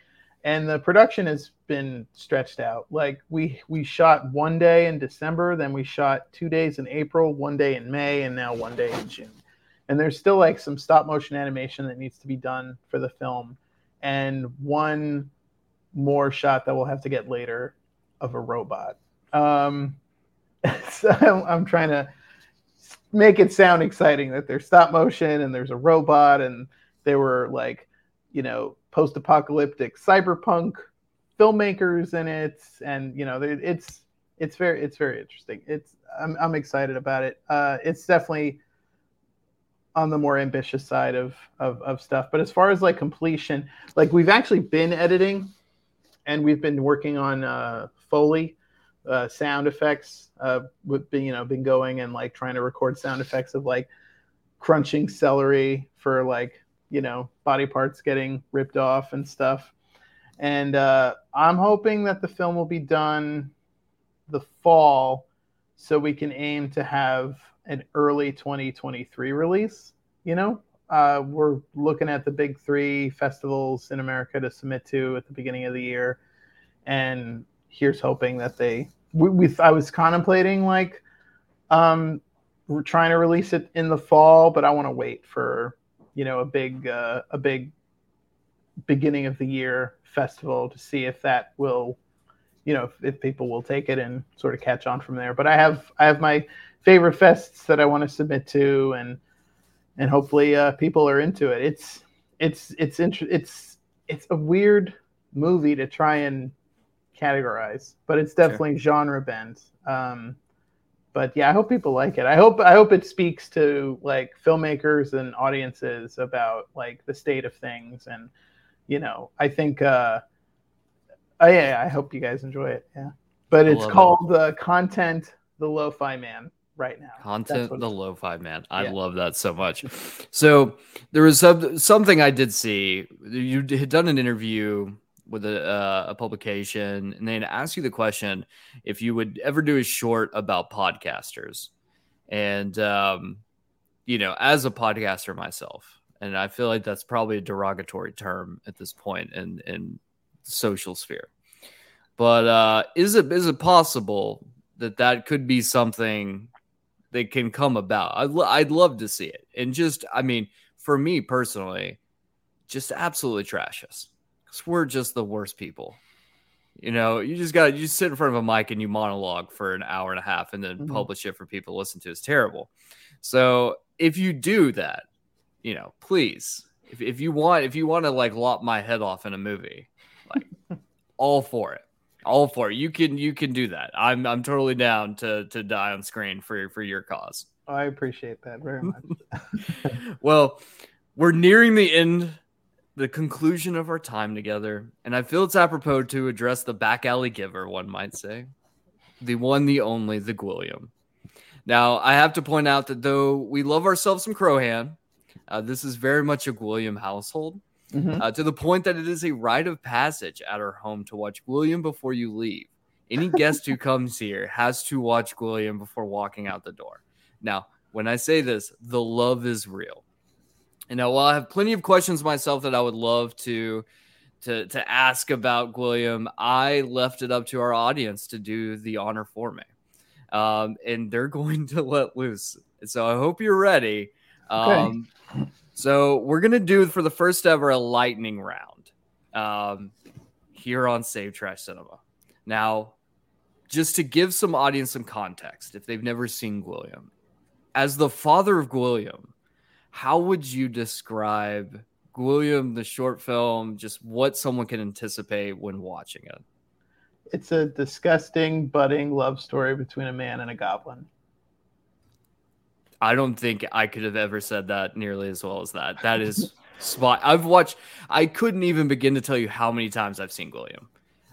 And the production has been stretched out. Like we we shot one day in december then we shot two days in april one day in may and now one day in june. And there's still like some stop motion animation that needs to be done for the film. And one more shot that we'll have to get later of a robot. Um so I'm, I'm trying to make it sound exciting that there's stop motion and there's a robot and they were like you know post-apocalyptic cyberpunk filmmakers in it, and you know, it's it's very it's very interesting. It's I'm I'm excited about it. Uh, it's definitely on the more ambitious side of, of of stuff. But as far as like completion, like we've actually been editing, and we've been working on uh, Foley. Uh, sound effects. Uh, we've been, you know, been going and like trying to record sound effects of like crunching celery for like you know body parts getting ripped off and stuff and uh, i'm hoping that the film will be done the fall so we can aim to have an early 2023 release you know uh, we're looking at the big three festivals in america to submit to at the beginning of the year and here's hoping that they we, i was contemplating like um we're trying to release it in the fall but i want to wait for you know a big uh, a big beginning of the year festival to see if that will you know if, if, people will take it and sort of catch on from there. But i have i have my favorite fests that i want to submit to and and hopefully uh, people are into it. It's it's it's int- it's it's a weird movie to try and categorize but it's definitely sure. genre bent um but yeah, I hope people like it. I hope I hope it speaks to like filmmakers and audiences about like the state of things, and you know, I think. uh oh, yeah, I hope you guys enjoy it. Yeah, but it's called the uh, content, the Lo-Fi Man. right now. Content, the lo-fi man. I Yeah. love that so much. So there was some, something I did see. You had done an interview with a, uh, a publication, and they had asked you the question if you would ever do a short about podcasters. And um, you know, as a podcaster myself, and I feel like that's probably a derogatory term at this point in in the social sphere. But uh, is it is it possible that that could be something that can come about? I'd, lo- I'd love to see it, and just I mean, for me personally, just absolutely trash us because we're just the worst people. You know, you just got you just sit in front of a mic and you monologue for an hour and a half, and then Mhm. publish it for people to listen to. It's terrible. So if you do that, you know, please, if, if you want, if you want to like lop my head off in a movie, like all for it, all for it. You can you can do that. I'm I'm totally down to to die on screen for for your cause. I appreciate that very much. well, we're nearing the end, the conclusion of our time together, and I feel it's apropos to address the back alley giver, one might say, the one, the only, the Gwilliam. Now, I have to point out that though we love ourselves some Crow Hand, uh, this is very much a Gwilliam household. Mhm. uh, to the point that it is a rite of passage at our home to watch Gwilliam before you leave. Any guest who comes here has to watch Gwilliam before walking out the door. Now, when I say this, the love is real. And now, while I have plenty of questions myself that I would love to to to ask about Gwilliam, I left it up to our audience to do the honor for me, um, and they're going to let loose. So I hope you're ready. Um, so we're gonna do for the first ever a lightning round um, here on Save Trash Cinema. Now, just to give some audience some context, if they've never seen Gwilliam, as the father of Gwilliam, how would you describe Gwilliam, the short film, just what someone can anticipate when watching it? It's a disgusting, budding love story between a man and a goblin. I don't think I could have ever said that nearly as well as that. That is spot. I've watched. I couldn't even begin to tell you how many times I've seen Gwilliam.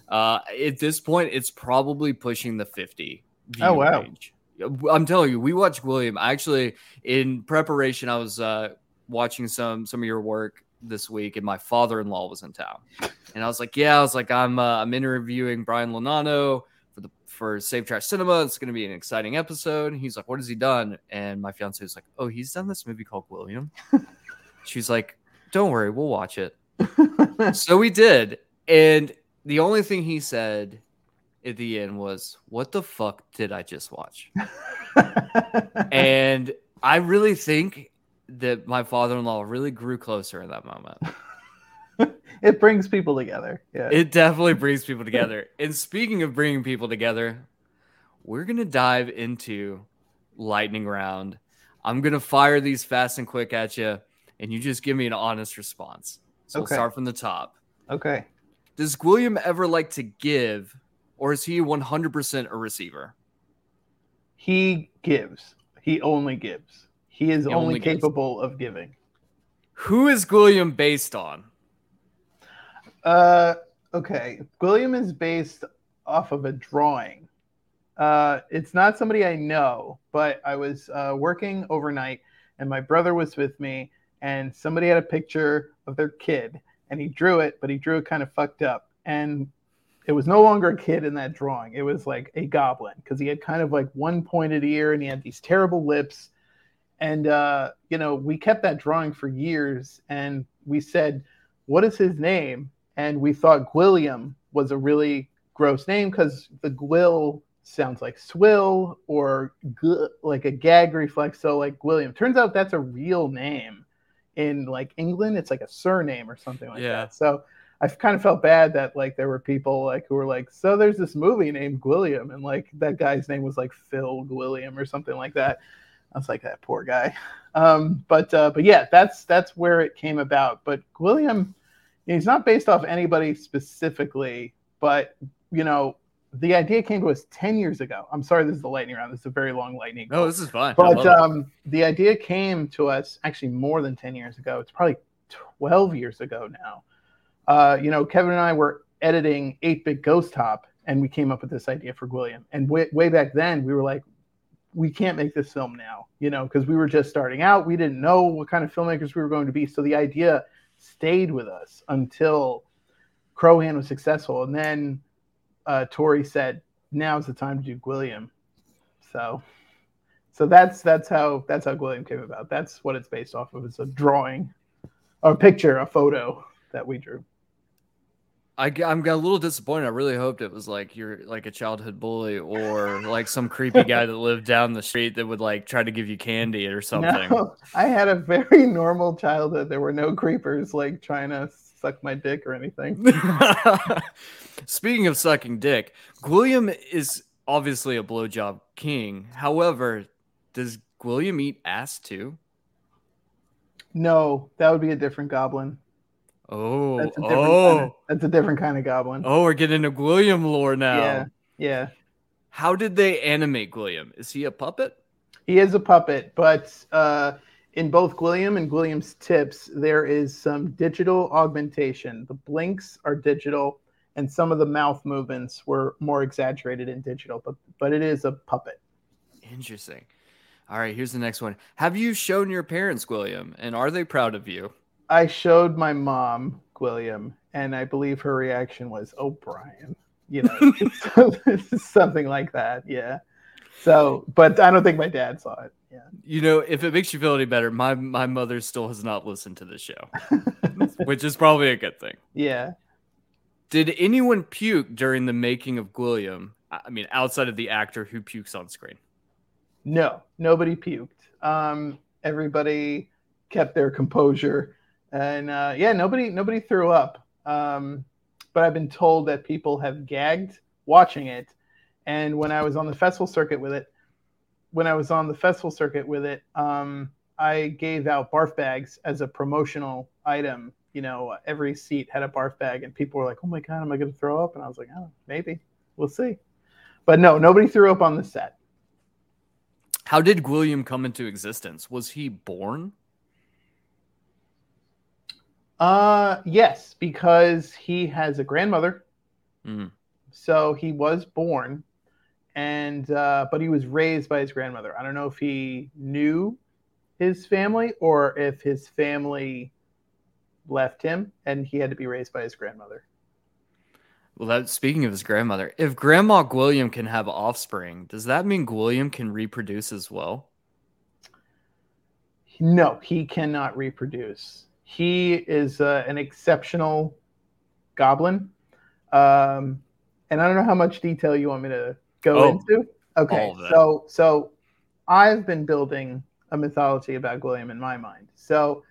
Uh, at this point, it's probably pushing the fifty. Oh, wow. range. I'm telling you, we watched Gwilliam. Actually, in preparation, I was uh, watching some some of your work this week, and my father-in-law was in town, and I was like, "Yeah," I was like, "I'm uh, I'm interviewing Brian Lonano for the for Save Trash Cinema. It's going to be an exciting episode." And he's like, "What has he done?" And my fiance was like, "Oh, he's done this movie called Gwilliam." She's like, "Don't worry, we'll watch it." so we did, and the only thing he said at the end was, "What the fuck did I just watch?" and I really think that my father-in-law really grew closer in that moment. it brings people together. Yeah. It definitely brings people together. And speaking of bringing people together, we're going to dive into lightning round. I'm going to fire these fast and quick at you, and you just give me an honest response. So Okay. we'll start from the top. okay. Does Gwilliam ever like to give, or is he 100% a receiver? He gives. He only gives. He is He only, only capable of giving. Who is Gwilliam based on? Uh, okay. Gwilliam is based off of a drawing. Uh, it's not somebody I know, but I was uh, working overnight and my brother was with me, and somebody had a picture of their kid and he drew it, but he drew it kind of fucked up. And it was no longer a kid in that drawing. It was like a goblin because he had kind of like one pointed ear and he had these terrible lips. And, uh, you know, we kept that drawing for years and we said, what is his name? and we thought Gwilliam was a really gross name because the Gwill sounds like swill or g- like a gag reflex. So like Gwilliam. Turns out that's a real name in like England. It's like a surname or something like Yeah. that. So I kind of felt bad that like there were people like who were like, so there's this movie named Gwilliam, and like that guy's name was like Phil Gwilliam or something like that. I was like that poor guy. Um, but uh, but yeah, that's that's where it came about. But Gwilliam he's not based off anybody specifically, but you know, the idea came to us 10 years ago. I'm sorry, this is the lightning round. This is a very long lightning. No, this is fine. But um, the idea came to us actually more than 10 years ago. It's probably 12 years ago now. Uh, you know, Kevin and I were editing 8 Bit Ghost Top, and we came up with this idea for Gwilliam. And way, way back then, we were like, we can't make this film now, you know, because we were just starting out. We didn't know what kind of filmmakers we were going to be. So the idea stayed with us until Crow Hand was successful. And then uh, Tori said, now's the time to do Gwilliam. So so that's that's how that's how Gwilliam came about. That's what it's based off of. It's a drawing, a picture, a photo that we drew. I, I'm a little disappointed. I really hoped it was like you're like a childhood bully or like some creepy guy that lived down the street that would like try to give you candy or something. No, I had a very normal childhood. There were no creepers like trying to suck my dick or anything. Speaking of sucking dick, Gwilliam is obviously a blowjob king. However, does Gwilliam eat ass too? No, that would be a different goblin. Oh, That's a different oh, kind of, that's a different kind of goblin. oh! We're getting into Gwilliam lore now. Yeah, yeah. How did they animate Gwilliam? Is he a puppet? He is a puppet, but uh, in both Gwilliam and Gwilliam's tips, there is some digital augmentation. The blinks are digital, and some of the mouth movements were more exaggerated in digital, but but it is a puppet. Interesting. All right, here's the next one. Have you shown your parents Gwilliam, and are they proud of you? I showed my mom Gwilliam, and I believe her reaction was, "Oh, Brian," you know, something like that. Yeah. So, but I don't think my dad saw it. Yeah. You know, if it makes you feel any better, my my mother still has not listened to the show, which is probably a good thing. Yeah. Did anyone puke during the making of Gwilliam? I mean, outside of the actor who pukes on screen. No, nobody puked. Um, everybody kept their composure, and uh, yeah, nobody nobody threw up. Um, but I've been told that people have gagged watching it, and when I was on the festival circuit with it, when I was on the festival circuit with it, um, I gave out barf bags as a promotional item. You know, every seat had a barf bag, and people were like, "Oh my god, am I going to throw up?" And I was like, "Oh, maybe. We'll see." But no, nobody threw up on the set. How did Gwilliam come into existence? Was he born? Uh, yes, because he has a grandmother. Mhm. So he was born, and uh, but he was raised by his grandmother. I don't know if he knew his family or if his family left him and he had to be raised by his grandmother. Well, that speaking of his grandmother, if Grandma Gwilliam can have offspring, does that mean Gwilliam can reproduce as well? No, he cannot reproduce. He is uh, an exceptional goblin. Um, and I don't know how much detail you want me to go Oh, into. Okay, all of that. so so I've been building a mythology about Gwilliam in my mind. So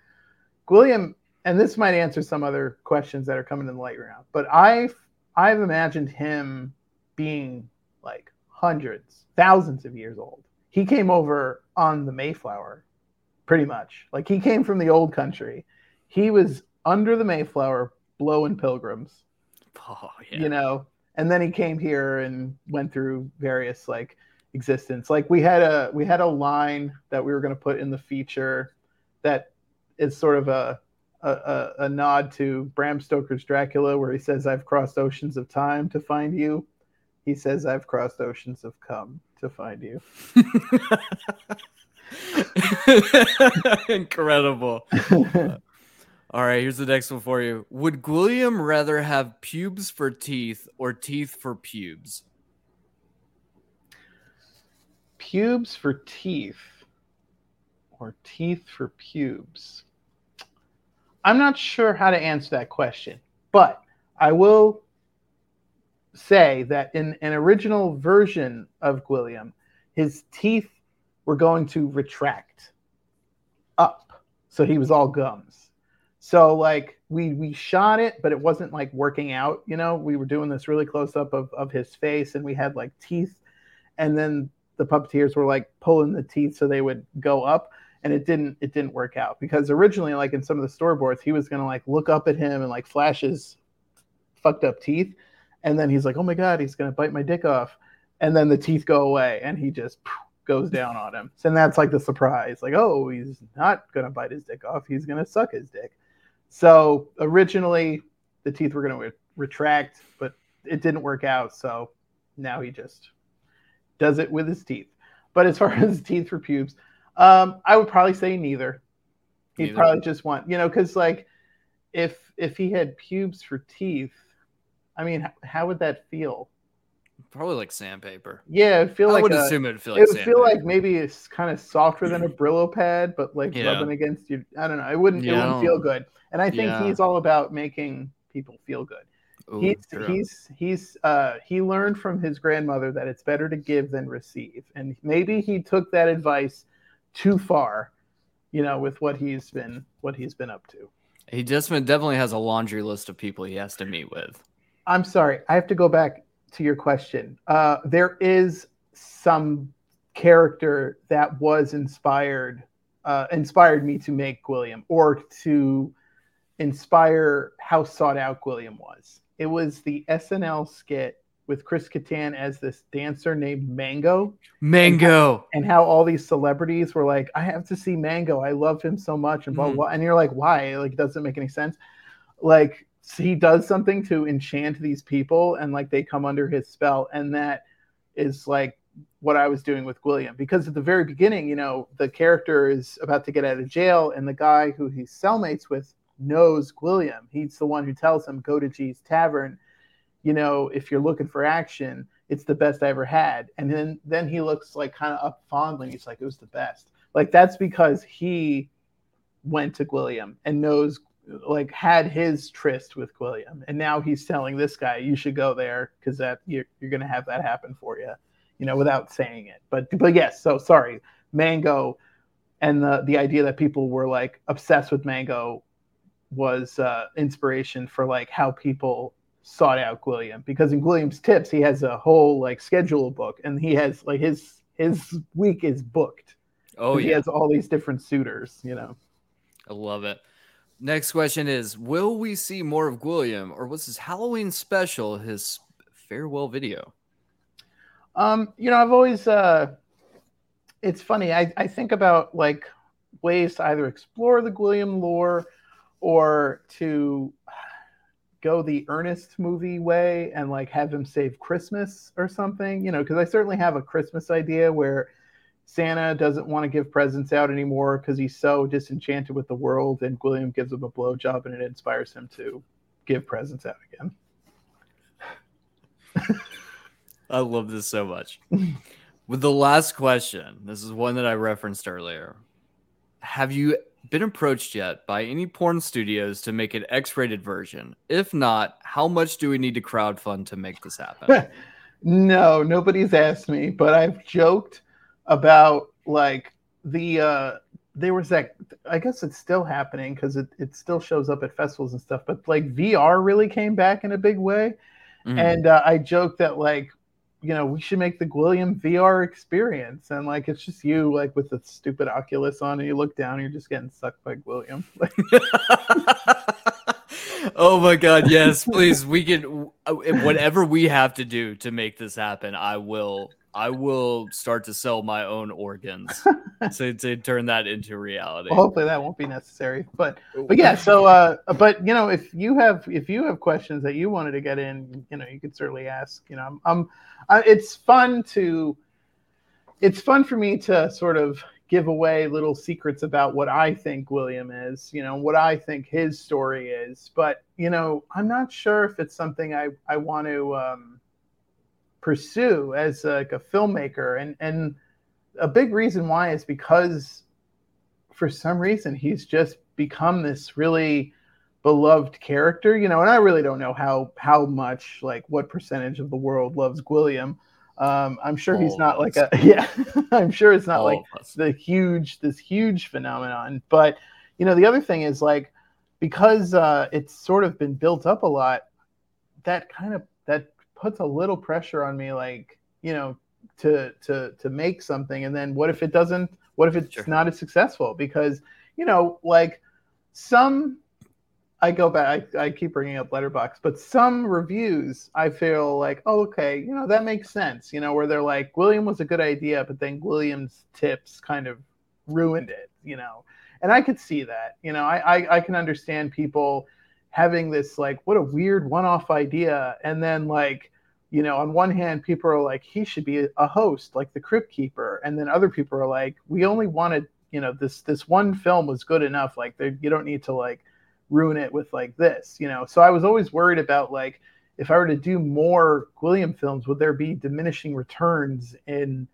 Gwilliam, and this might answer some other questions that are coming in the light round, but I've I've imagined him being like hundreds, thousands of years old. He came over on the Mayflower, pretty much. Like he came from the old country. He was under the Mayflower blowing pilgrims Oh, yeah. you know and then he came here and went through various like existence like we had a we had a line that we were going to put in the feature that is sort of a a, a a nod to Bram Stoker's Dracula, where he says, "I've crossed oceans of time to find you." He says, "I've crossed oceans of come to find you." Incredible. Uh, All right, here's the next one for you. Would Gwilliam rather have pubes for teeth or teeth for pubes? pubes for teeth or teeth for pubes? I'm not sure how to answer that question, but I will say that in an original version of Gwilliam, his teeth were going to retract up. So he was all gums. So like we we shot it, but it wasn't like working out, you know. We were doing this really close up of, of his face and we had like teeth and then the puppeteers were like pulling the teeth so they would go up and it didn't it didn't work out. Because originally like in some of the storyboards he was gonna like look up at him and like flash his fucked up teeth and then he's like oh my god he's gonna bite my dick off. And then the teeth go away and he just goes down on him. So that's like the surprise. Like oh he's not gonna bite his dick off he's gonna suck his dick so originally the teeth were gonna re- retract but it didn't work out so now he just does it with his teeth. but as far as teeth for pubes, um, I would probably say neither. He'd Neither. probably just want, you know, because like if if he had pubes for teeth, I mean, how would that feel? Probably like sandpaper. Yeah, it'd feel I like would a- assume it would feel it like would sandpaper. feel like maybe it's kind of softer than a Brillo pad, but like Yeah. rubbing against you. I don't know. It wouldn't. Yeah, it I wouldn't feel good. And I think Yeah. he's all about making people feel good. Ooh, he's true. he's he's uh he learned from his grandmother that it's better to give than receive and maybe he took that advice too far you know with what he's been what he's been up to he just definitely has a laundry list of people he has to meet with. i'm sorry i have to go back to your question uh there is some character that was inspired uh inspired me to make gwilliam or to inspire how sought out gwilliam was it was the snl skit with chris Kattan as this dancer named mango Mango. and how all these celebrities were like, I have to see Mango. I love him so much, and blah Mhm. blah. And you're like, why? Like, it doesn't make any sense. Like, he does something to enchant these people, and like they come under his spell, and that is like what I was doing with Gwilliam. Because at the very beginning, you know, the character is about to get out of jail, and the guy who he's cellmates with knows Gwilliam. He's the one who tells him, "Go to G's Tavern." You know, if you're looking for action, it's the best I ever had. And then then he looks like kind of up fondly. He's like, it was the best. Like that's because he went to William and knows like had his tryst with Gwilliam. And now he's telling this guy, you should go there because that you're, you're gonna have that happen for you, you know, without saying it. But but yes, so sorry. Mango and the the idea that people were like obsessed with Mango was uh inspiration for like how people sought out Gwilliam because in Gwilliam's tips he has a whole like schedule book and he has like his his week is booked. Oh 'Cause he has all these different suitors, you know. I love it. Next question is: Will we see more of Gwilliam, or was his Halloween special his farewell video? Um, you know, I've always uh it's funny, I, I think about like ways to either explore the Gwilliam lore or to go the Ernest movie way and like have him save Christmas or something, you know, because I certainly have a Christmas idea where Santa doesn't want to give presents out anymore because he's so disenchanted with the world, and Gwilliam gives him a blowjob and it inspires him to give presents out again. I love this so much. With the last question, this is one that I referenced earlier. Have you been approached yet by any porn studios to make an X-rated version? If not, how much do we need to crowdfund to make this happen? No, nobody's asked me, but I've joked about like the uh there was that I guess it's still happening because it, it still shows up at festivals and stuff, but like VR really came back in a big way. Mhm. And uh, I joked that like, you know, we should make the Gwilliam VR experience. And like it's just you like with the stupid Oculus on and you look down and you're just getting sucked by Gwilliam. Like oh my god, yes, please. We can whatever we have to do to make this happen. I will. I will start to sell my own organs to, to turn that into reality. well, hopefully that won't be necessary. But but yeah so uh but you know if you have if you have questions that you wanted to get in you know you could certainly ask you know i'm, I'm uh, it's fun to it's fun for me to sort of give away little secrets about what i think gwilliam is you know what i think his story is but you know i'm not sure if it's something i i want to um pursue as like a filmmaker. And and a big reason why is because for some reason he's just become this really beloved character you know and i really don't know how how much like what percentage of the world loves gwilliam. Um i'm sure he's not like a yeah i'm sure it's not All like the huge this huge phenomenon. But you know the other thing is like because uh it's sort of been built up a lot that kind of that puts a little pressure on me like you know to to to make something. And then what if it doesn't what if it's Sure. not as successful? Because you know like some i go back I, I keep bringing up Letterboxd but some reviews i feel like oh, okay you know that makes sense you know where they're like gwilliam was a good idea but then gwilliam's tips kind of ruined it you know? And i could see that you know? I i, I can understand people having this like what a weird one-off idea and then like you know, on one hand, people are like, he should be a host, like the Crypt Keeper, and then other people are like, we only wanted, you know, this this one film was good enough. Like, you don't need to like ruin it with like this, you know. So I was always worried about like if I were to do more gwilliam films, would there be diminishing returns in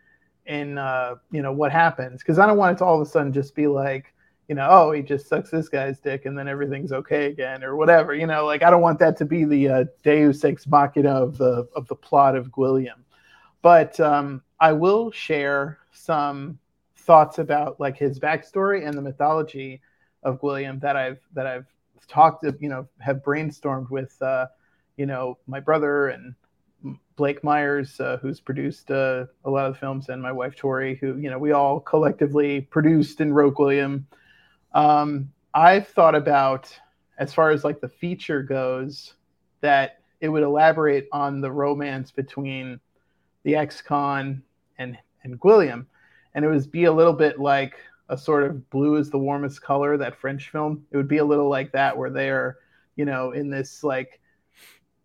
in uh, you know what happens? Because I don't want it to all of a sudden just be like, you know, oh, he just sucks this guy's dick and then everything's okay again or whatever. You know, like I don't want that to be the uh, Deus ex machina of the of the plot of Gwilliam. But um, I will share some thoughts about like his backstory and the mythology of Gwilliam that I've that I've talked, you know, have brainstormed with, uh, you know, my brother and Blake Myers, uh, who's produced uh, a lot of the films, and my wife Tori, who, you know, we all collectively produced and wrote Gwilliam. Um, I've thought about, as far as like the feature goes, that it would elaborate on the romance between the ex-con and and Gwilliam, and it would be a little bit like a sort of blue is the warmest color that french film. It would be a little like that where they're you know in this like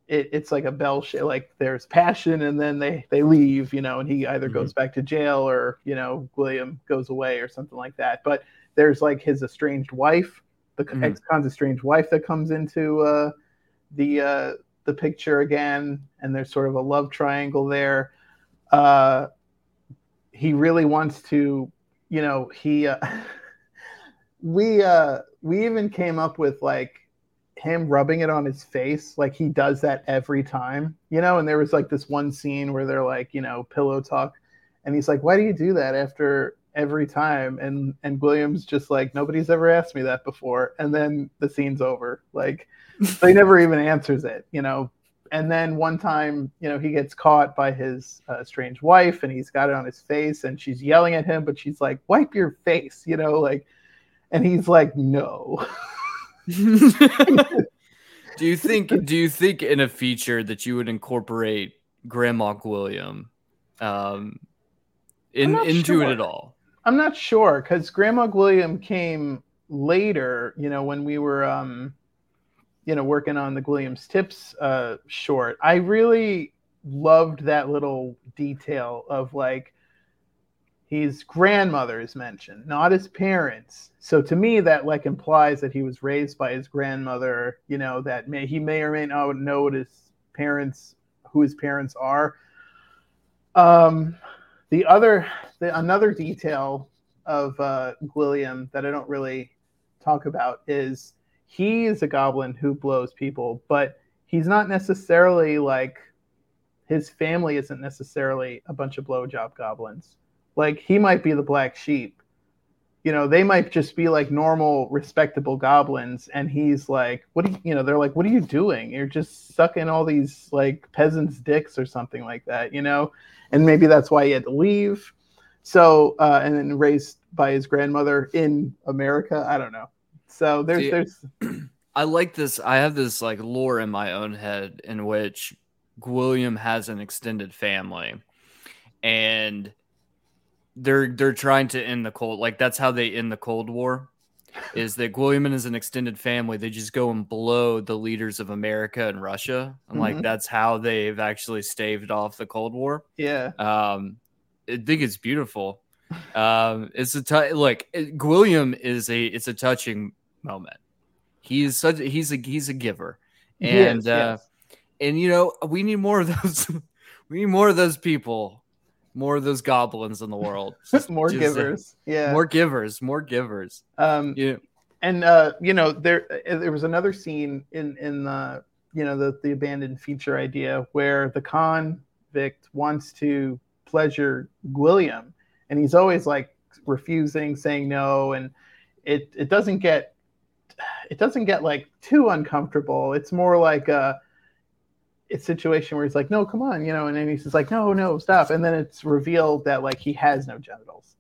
it, it's like a bell sh- like there's passion and then they they leave you know and he either mm-hmm. goes back to jail or you know Gwilliam goes away or something like that. But there's like his estranged wife the mm-hmm. ex-con's estranged wife that comes into uh the uh the picture again and there's sort of a love triangle there uh he really wants to you know, he uh, we uh we even came up with like him rubbing it on his face like he does that every time you know and there was like this one scene where they're like you know pillow talk and he's like why do you do that after every time and and Gwilliam's just like nobody's ever asked me that before and then the scene's over like they never even answers it you know and then one time, you know, he gets caught by his uh, strange wife and he's got it on his face and she's yelling at him, but she's like, wipe your face, you know, like, and he's like, no. do you think, do you think in a feature that you would incorporate Grandma Gwilliam um, in, into sure. it at all? I'm not sure because Grandma Gwilliam came later, you know, when we were, um, you know, working on the Gwilliams Tips uh, short, I really loved that little detail of like his grandmother is mentioned, not his parents. So to me, that like implies that he was raised by his grandmother. You know, that may he may or may not know what his parents, who his parents are. Um, the other, the, another detail of uh, that I don't really talk about is he is a goblin who blows people, but he's not necessarily like his family isn't necessarily a bunch of blowjob goblins. Like he might be the black sheep. You know, they might just be like normal, respectable goblins, and he's like, "What do you?" You know, they're like, "What are you doing? You're just sucking all these like peasants' dicks or something like that." You know, and maybe that's why he had to leave. So, uh, and then raised by his grandmother in America. I don't know. So there's See, there's I like this. I have this like lore in my own head in which Gwilliam has an extended family and they're they're trying to end the cold like that's how they end the Cold War is that Gwilliam is an extended family they just go and blow the leaders of America and Russia and mm-hmm. like that's how they've actually staved off the Cold War. Yeah. Um I think it's beautiful. Um it's a t- like Gwilliam is a it's a touching moment. He's such he's a he's a giver, and uh, yes. and you know we need more of those. we need more of those people, more of those goblins in the world. more just, uh, givers, uh, yeah, more givers, more givers. Um, yeah. and uh, you know there uh, there was another scene in in the you know the the abandoned feature idea where the convict wants to pleasure Gwilliam, and he's always like refusing, saying no, and it it doesn't get it doesn't get like too uncomfortable. It's more like a, a situation where he's like, no, come on, you know, and then he's like, no, no, stop. And then it's revealed that like he has no genitals.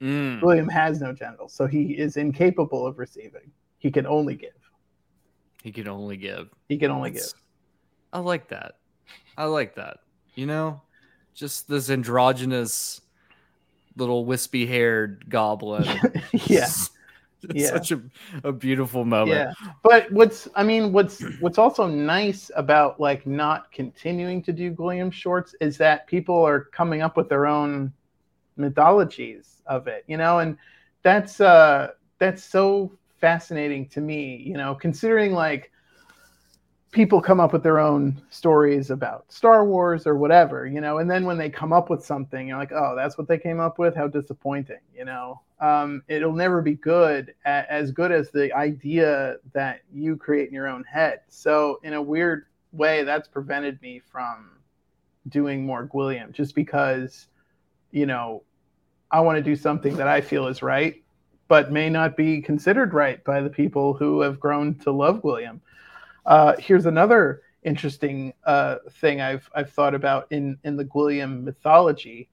Mm. Gwilliam has no genitals, so he is incapable of receiving. He can only give. He can only give. He can only That's, give. I like that. I like that. You know, just this androgynous little wispy haired goblin. yeah It's Yeah. such a, a beautiful moment. yeah but what's i mean what's what's also nice about like not continuing to do Gwilliam shorts is that people are coming up with their own mythologies of it you know and that's uh that's so fascinating to me you know considering like people come up with their own stories about Star Wars or whatever, you know, and then when they come up with something, you're like, oh, that's what they came up with. How disappointing, you know. Um, it'll never be good, as good as the idea that you create in your own head. So, in a weird way, that's prevented me from doing more Gwilliam, just because, you know, I want to do something that I feel is right, but may not be considered right by the people who have grown to love Gwilliam. Uh, here's another interesting uh, thing I've I've thought about in in the Gwilliam mythology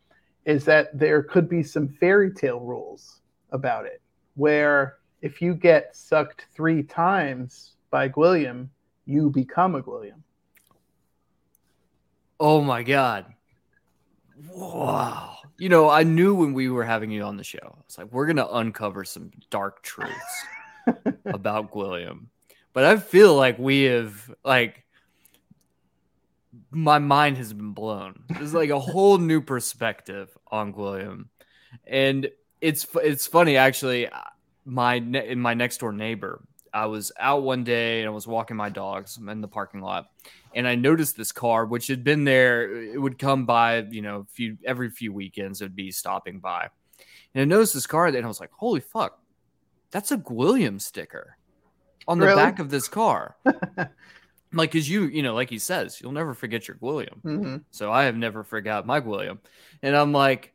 is that there could be some fairy tale rules about it, where if you get sucked three times by Gwilliam, you become a Gwilliam. Oh my god. Wow. You know, I knew when we were having you on the show, I was like, we're gonna uncover some dark truths about Gwilliam. But I feel like we have like my mind has been blown. There's like a whole new perspective on Gwilliam. And it's it's funny actually uh, my in my next door neighbor I was out one day and I was walking my dogs in the parking lot and I noticed this car which had been there it would come by you know few every few weekends it would be stopping by and I noticed this car and I was like holy fuck that's a Gwilliam sticker on the Really? back of this car like cuz you you know like he says you'll never forget your Gwilliam hmm so I have never forgot my Gwilliam. And I'm like,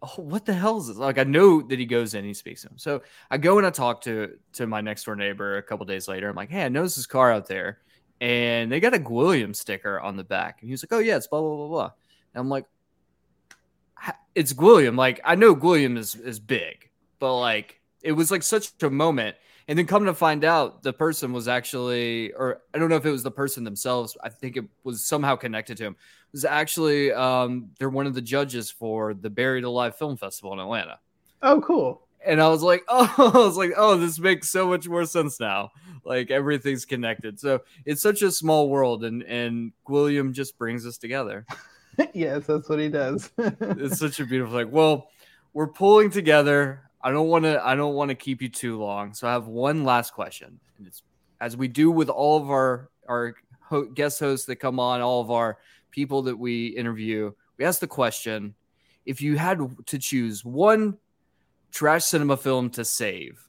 oh, what the hell is this? Like, I know that he goes in, he speaks to him. So I go and I talk to to my next door neighbor a couple days later. I'm like, hey, I noticed this car out there, and they got a Gwilliam sticker on the back. And he was like, oh yeah, it's blah blah blah blah. And I'm like, it's Gwilliam. Like, I know Gwilliam is is big, but like, it was like such a moment. And then come to find out, the person was actually, or I don't know if it was the person themselves. I think it was somehow connected to him was actually um, they're one of the judges for the Buried Alive Film Festival in Atlanta. Oh, cool. And I was like, oh, I was like, oh, this makes so much more sense now. Like everything's connected. So it's such a small world, and and Gwilliam just brings us together. yes, that's what he does. It's such a beautiful like. Well, we're pulling together. I don't want to. I don't want to keep you too long. So I have one last question, and it's as we do with all of our our ho- guest hosts that come on, all of our people that we interview. We ask the question: If you had to choose one trash cinema film to save,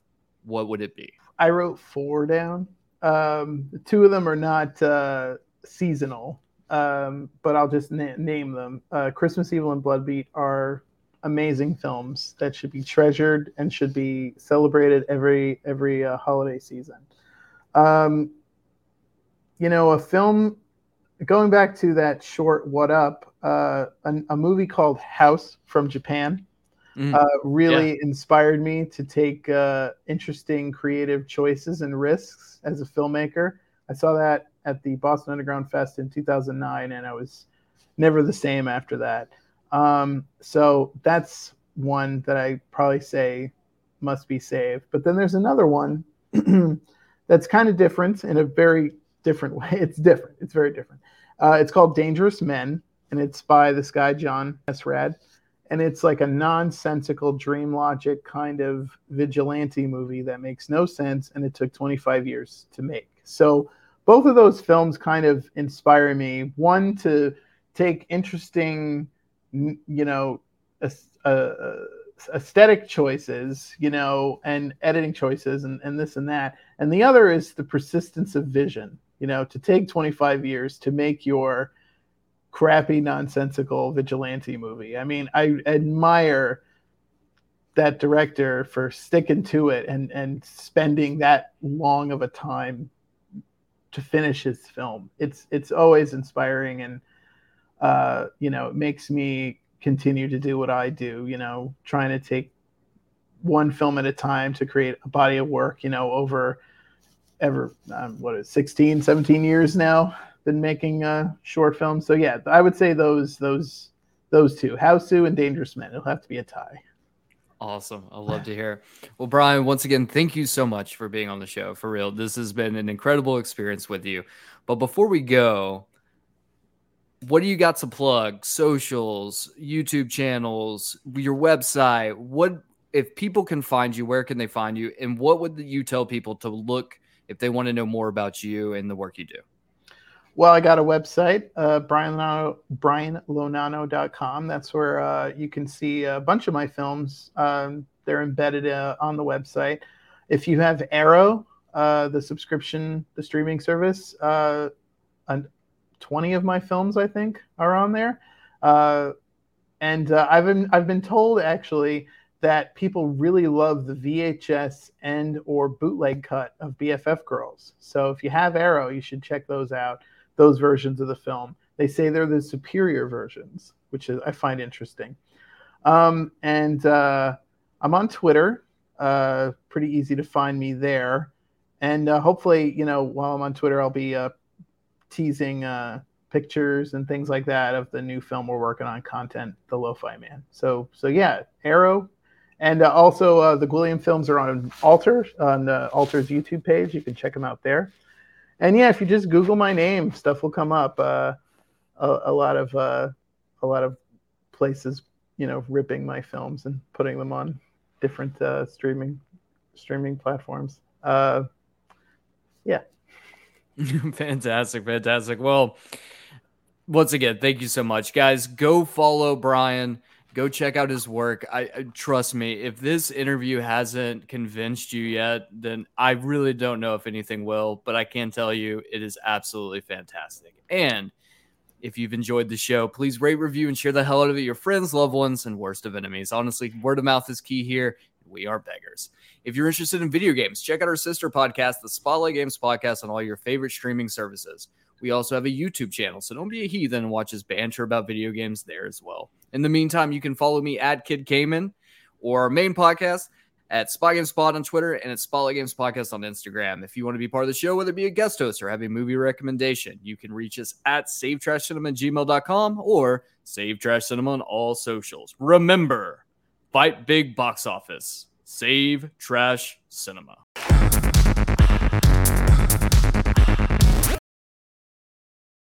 what would it be? I wrote four down. Um, two of them are not uh, seasonal, um, but I'll just na- name them. Uh, Christmas Evil and Bloodbeat are amazing films that should be treasured and should be celebrated every every uh, holiday season. Um, you know, a film going back to that short "What Up," uh, a, a movie called House from Japan Mhm. uh, really inspired me to take uh, interesting creative choices and risks as a filmmaker. I saw that at the Boston Underground Fest in 2009, and I was never the same after that. Um, so that's one that I probably say must be saved. But then there's another one that's kind of different in a very different way. It's different. It's very different. Uh, it's called Dangerous Men, and it's by this guy John S. Rad, and it's like a nonsensical dream logic kind of vigilante movie that makes no sense and it took 25 years to make so both of those films kind of inspire me one to take interesting you know aes- uh, aesthetic choices you know and editing choices and, and this and that and the other is the persistence of vision you know to take 25 years to make your crappy nonsensical vigilante movie. I mean, I admire that director for sticking to it and and spending that long of a time to finish his film. It's it's always inspiring and uh, you know, it makes me continue to do what I do, you know, trying to take one film at a time to create a body of work, you know, over ever um, what is it, 16 17 years now been making uh, short films. So yeah, I would say those those those two, Hausu and Dangerous Men. It'll have to be a tie. Awesome. I love to hear. Well, Brian, once again, thank you so much for being on the show. For real, this has been an incredible experience with you. But before we go, what do you got to plug? Socials, YouTube channels, your website. What if people can find you? Where can they find you? And what would you tell people to look if they want to know more about you and the work you do? Well, I got a website, uh, brianlonano, brianlonano.com. That's where uh, you can see a bunch of my films. Um, they're embedded uh, on the website. If you have Arrow, uh, the subscription, the streaming service, uh, 20 of my films, I think, are on there. Uh, and uh, I've been I've been told actually that people really love the VHS and or bootleg cut of BFF Girls. So if you have Arrow, you should check those out those versions of the film. They say they're the superior versions, which is I find interesting. Um, and uh, I'm on Twitter. Uh, pretty easy to find me there. And uh, hopefully, you know, while I'm on Twitter, I'll be teasing uh, pictures and things like that of the new film we're working on, content, The Lo-Fi Man. So, so yeah, Arrow, and uh, also uh, the Gwilliam films are on Alter on the Alter's YouTube page. You can check them out there and yeah, if you just Google my name, stuff will come up. Uh, a, a, lot of uh, a lot of places, you know, ripping my films and putting them on different uh, streaming streaming platforms. Uh, yeah. fantastic, fantastic. Well, once again, thank you so much, guys. Go follow Brian go check out his work. I, trust me, if this interview hasn't convinced you yet, then I really don't know if anything will, but I can tell you it is absolutely fantastic. And if you've enjoyed the show, please rate, review, and share the hell out of it your friends, loved ones, and worst of enemies. Honestly, word of mouth is key here. We are beggars. If you're interested in video games, check out our sister podcast, the Spotlight Games Podcast, on all your favorite streaming services. We also have a YouTube channel, so don't be a heathen and watch us banter about video games there as well. In the meantime, you can follow me at Kid Cayman or our main podcast at Spy Games Spot on Twitter and at Spotlight Games Podcast on Instagram. If you want to be part of the show, whether it be a guest host or have a movie recommendation, you can reach us at savetrashcinema@gmail.com or Save Trash Cinema on all socials. Remember, fight big box office. Save Trash Cinema.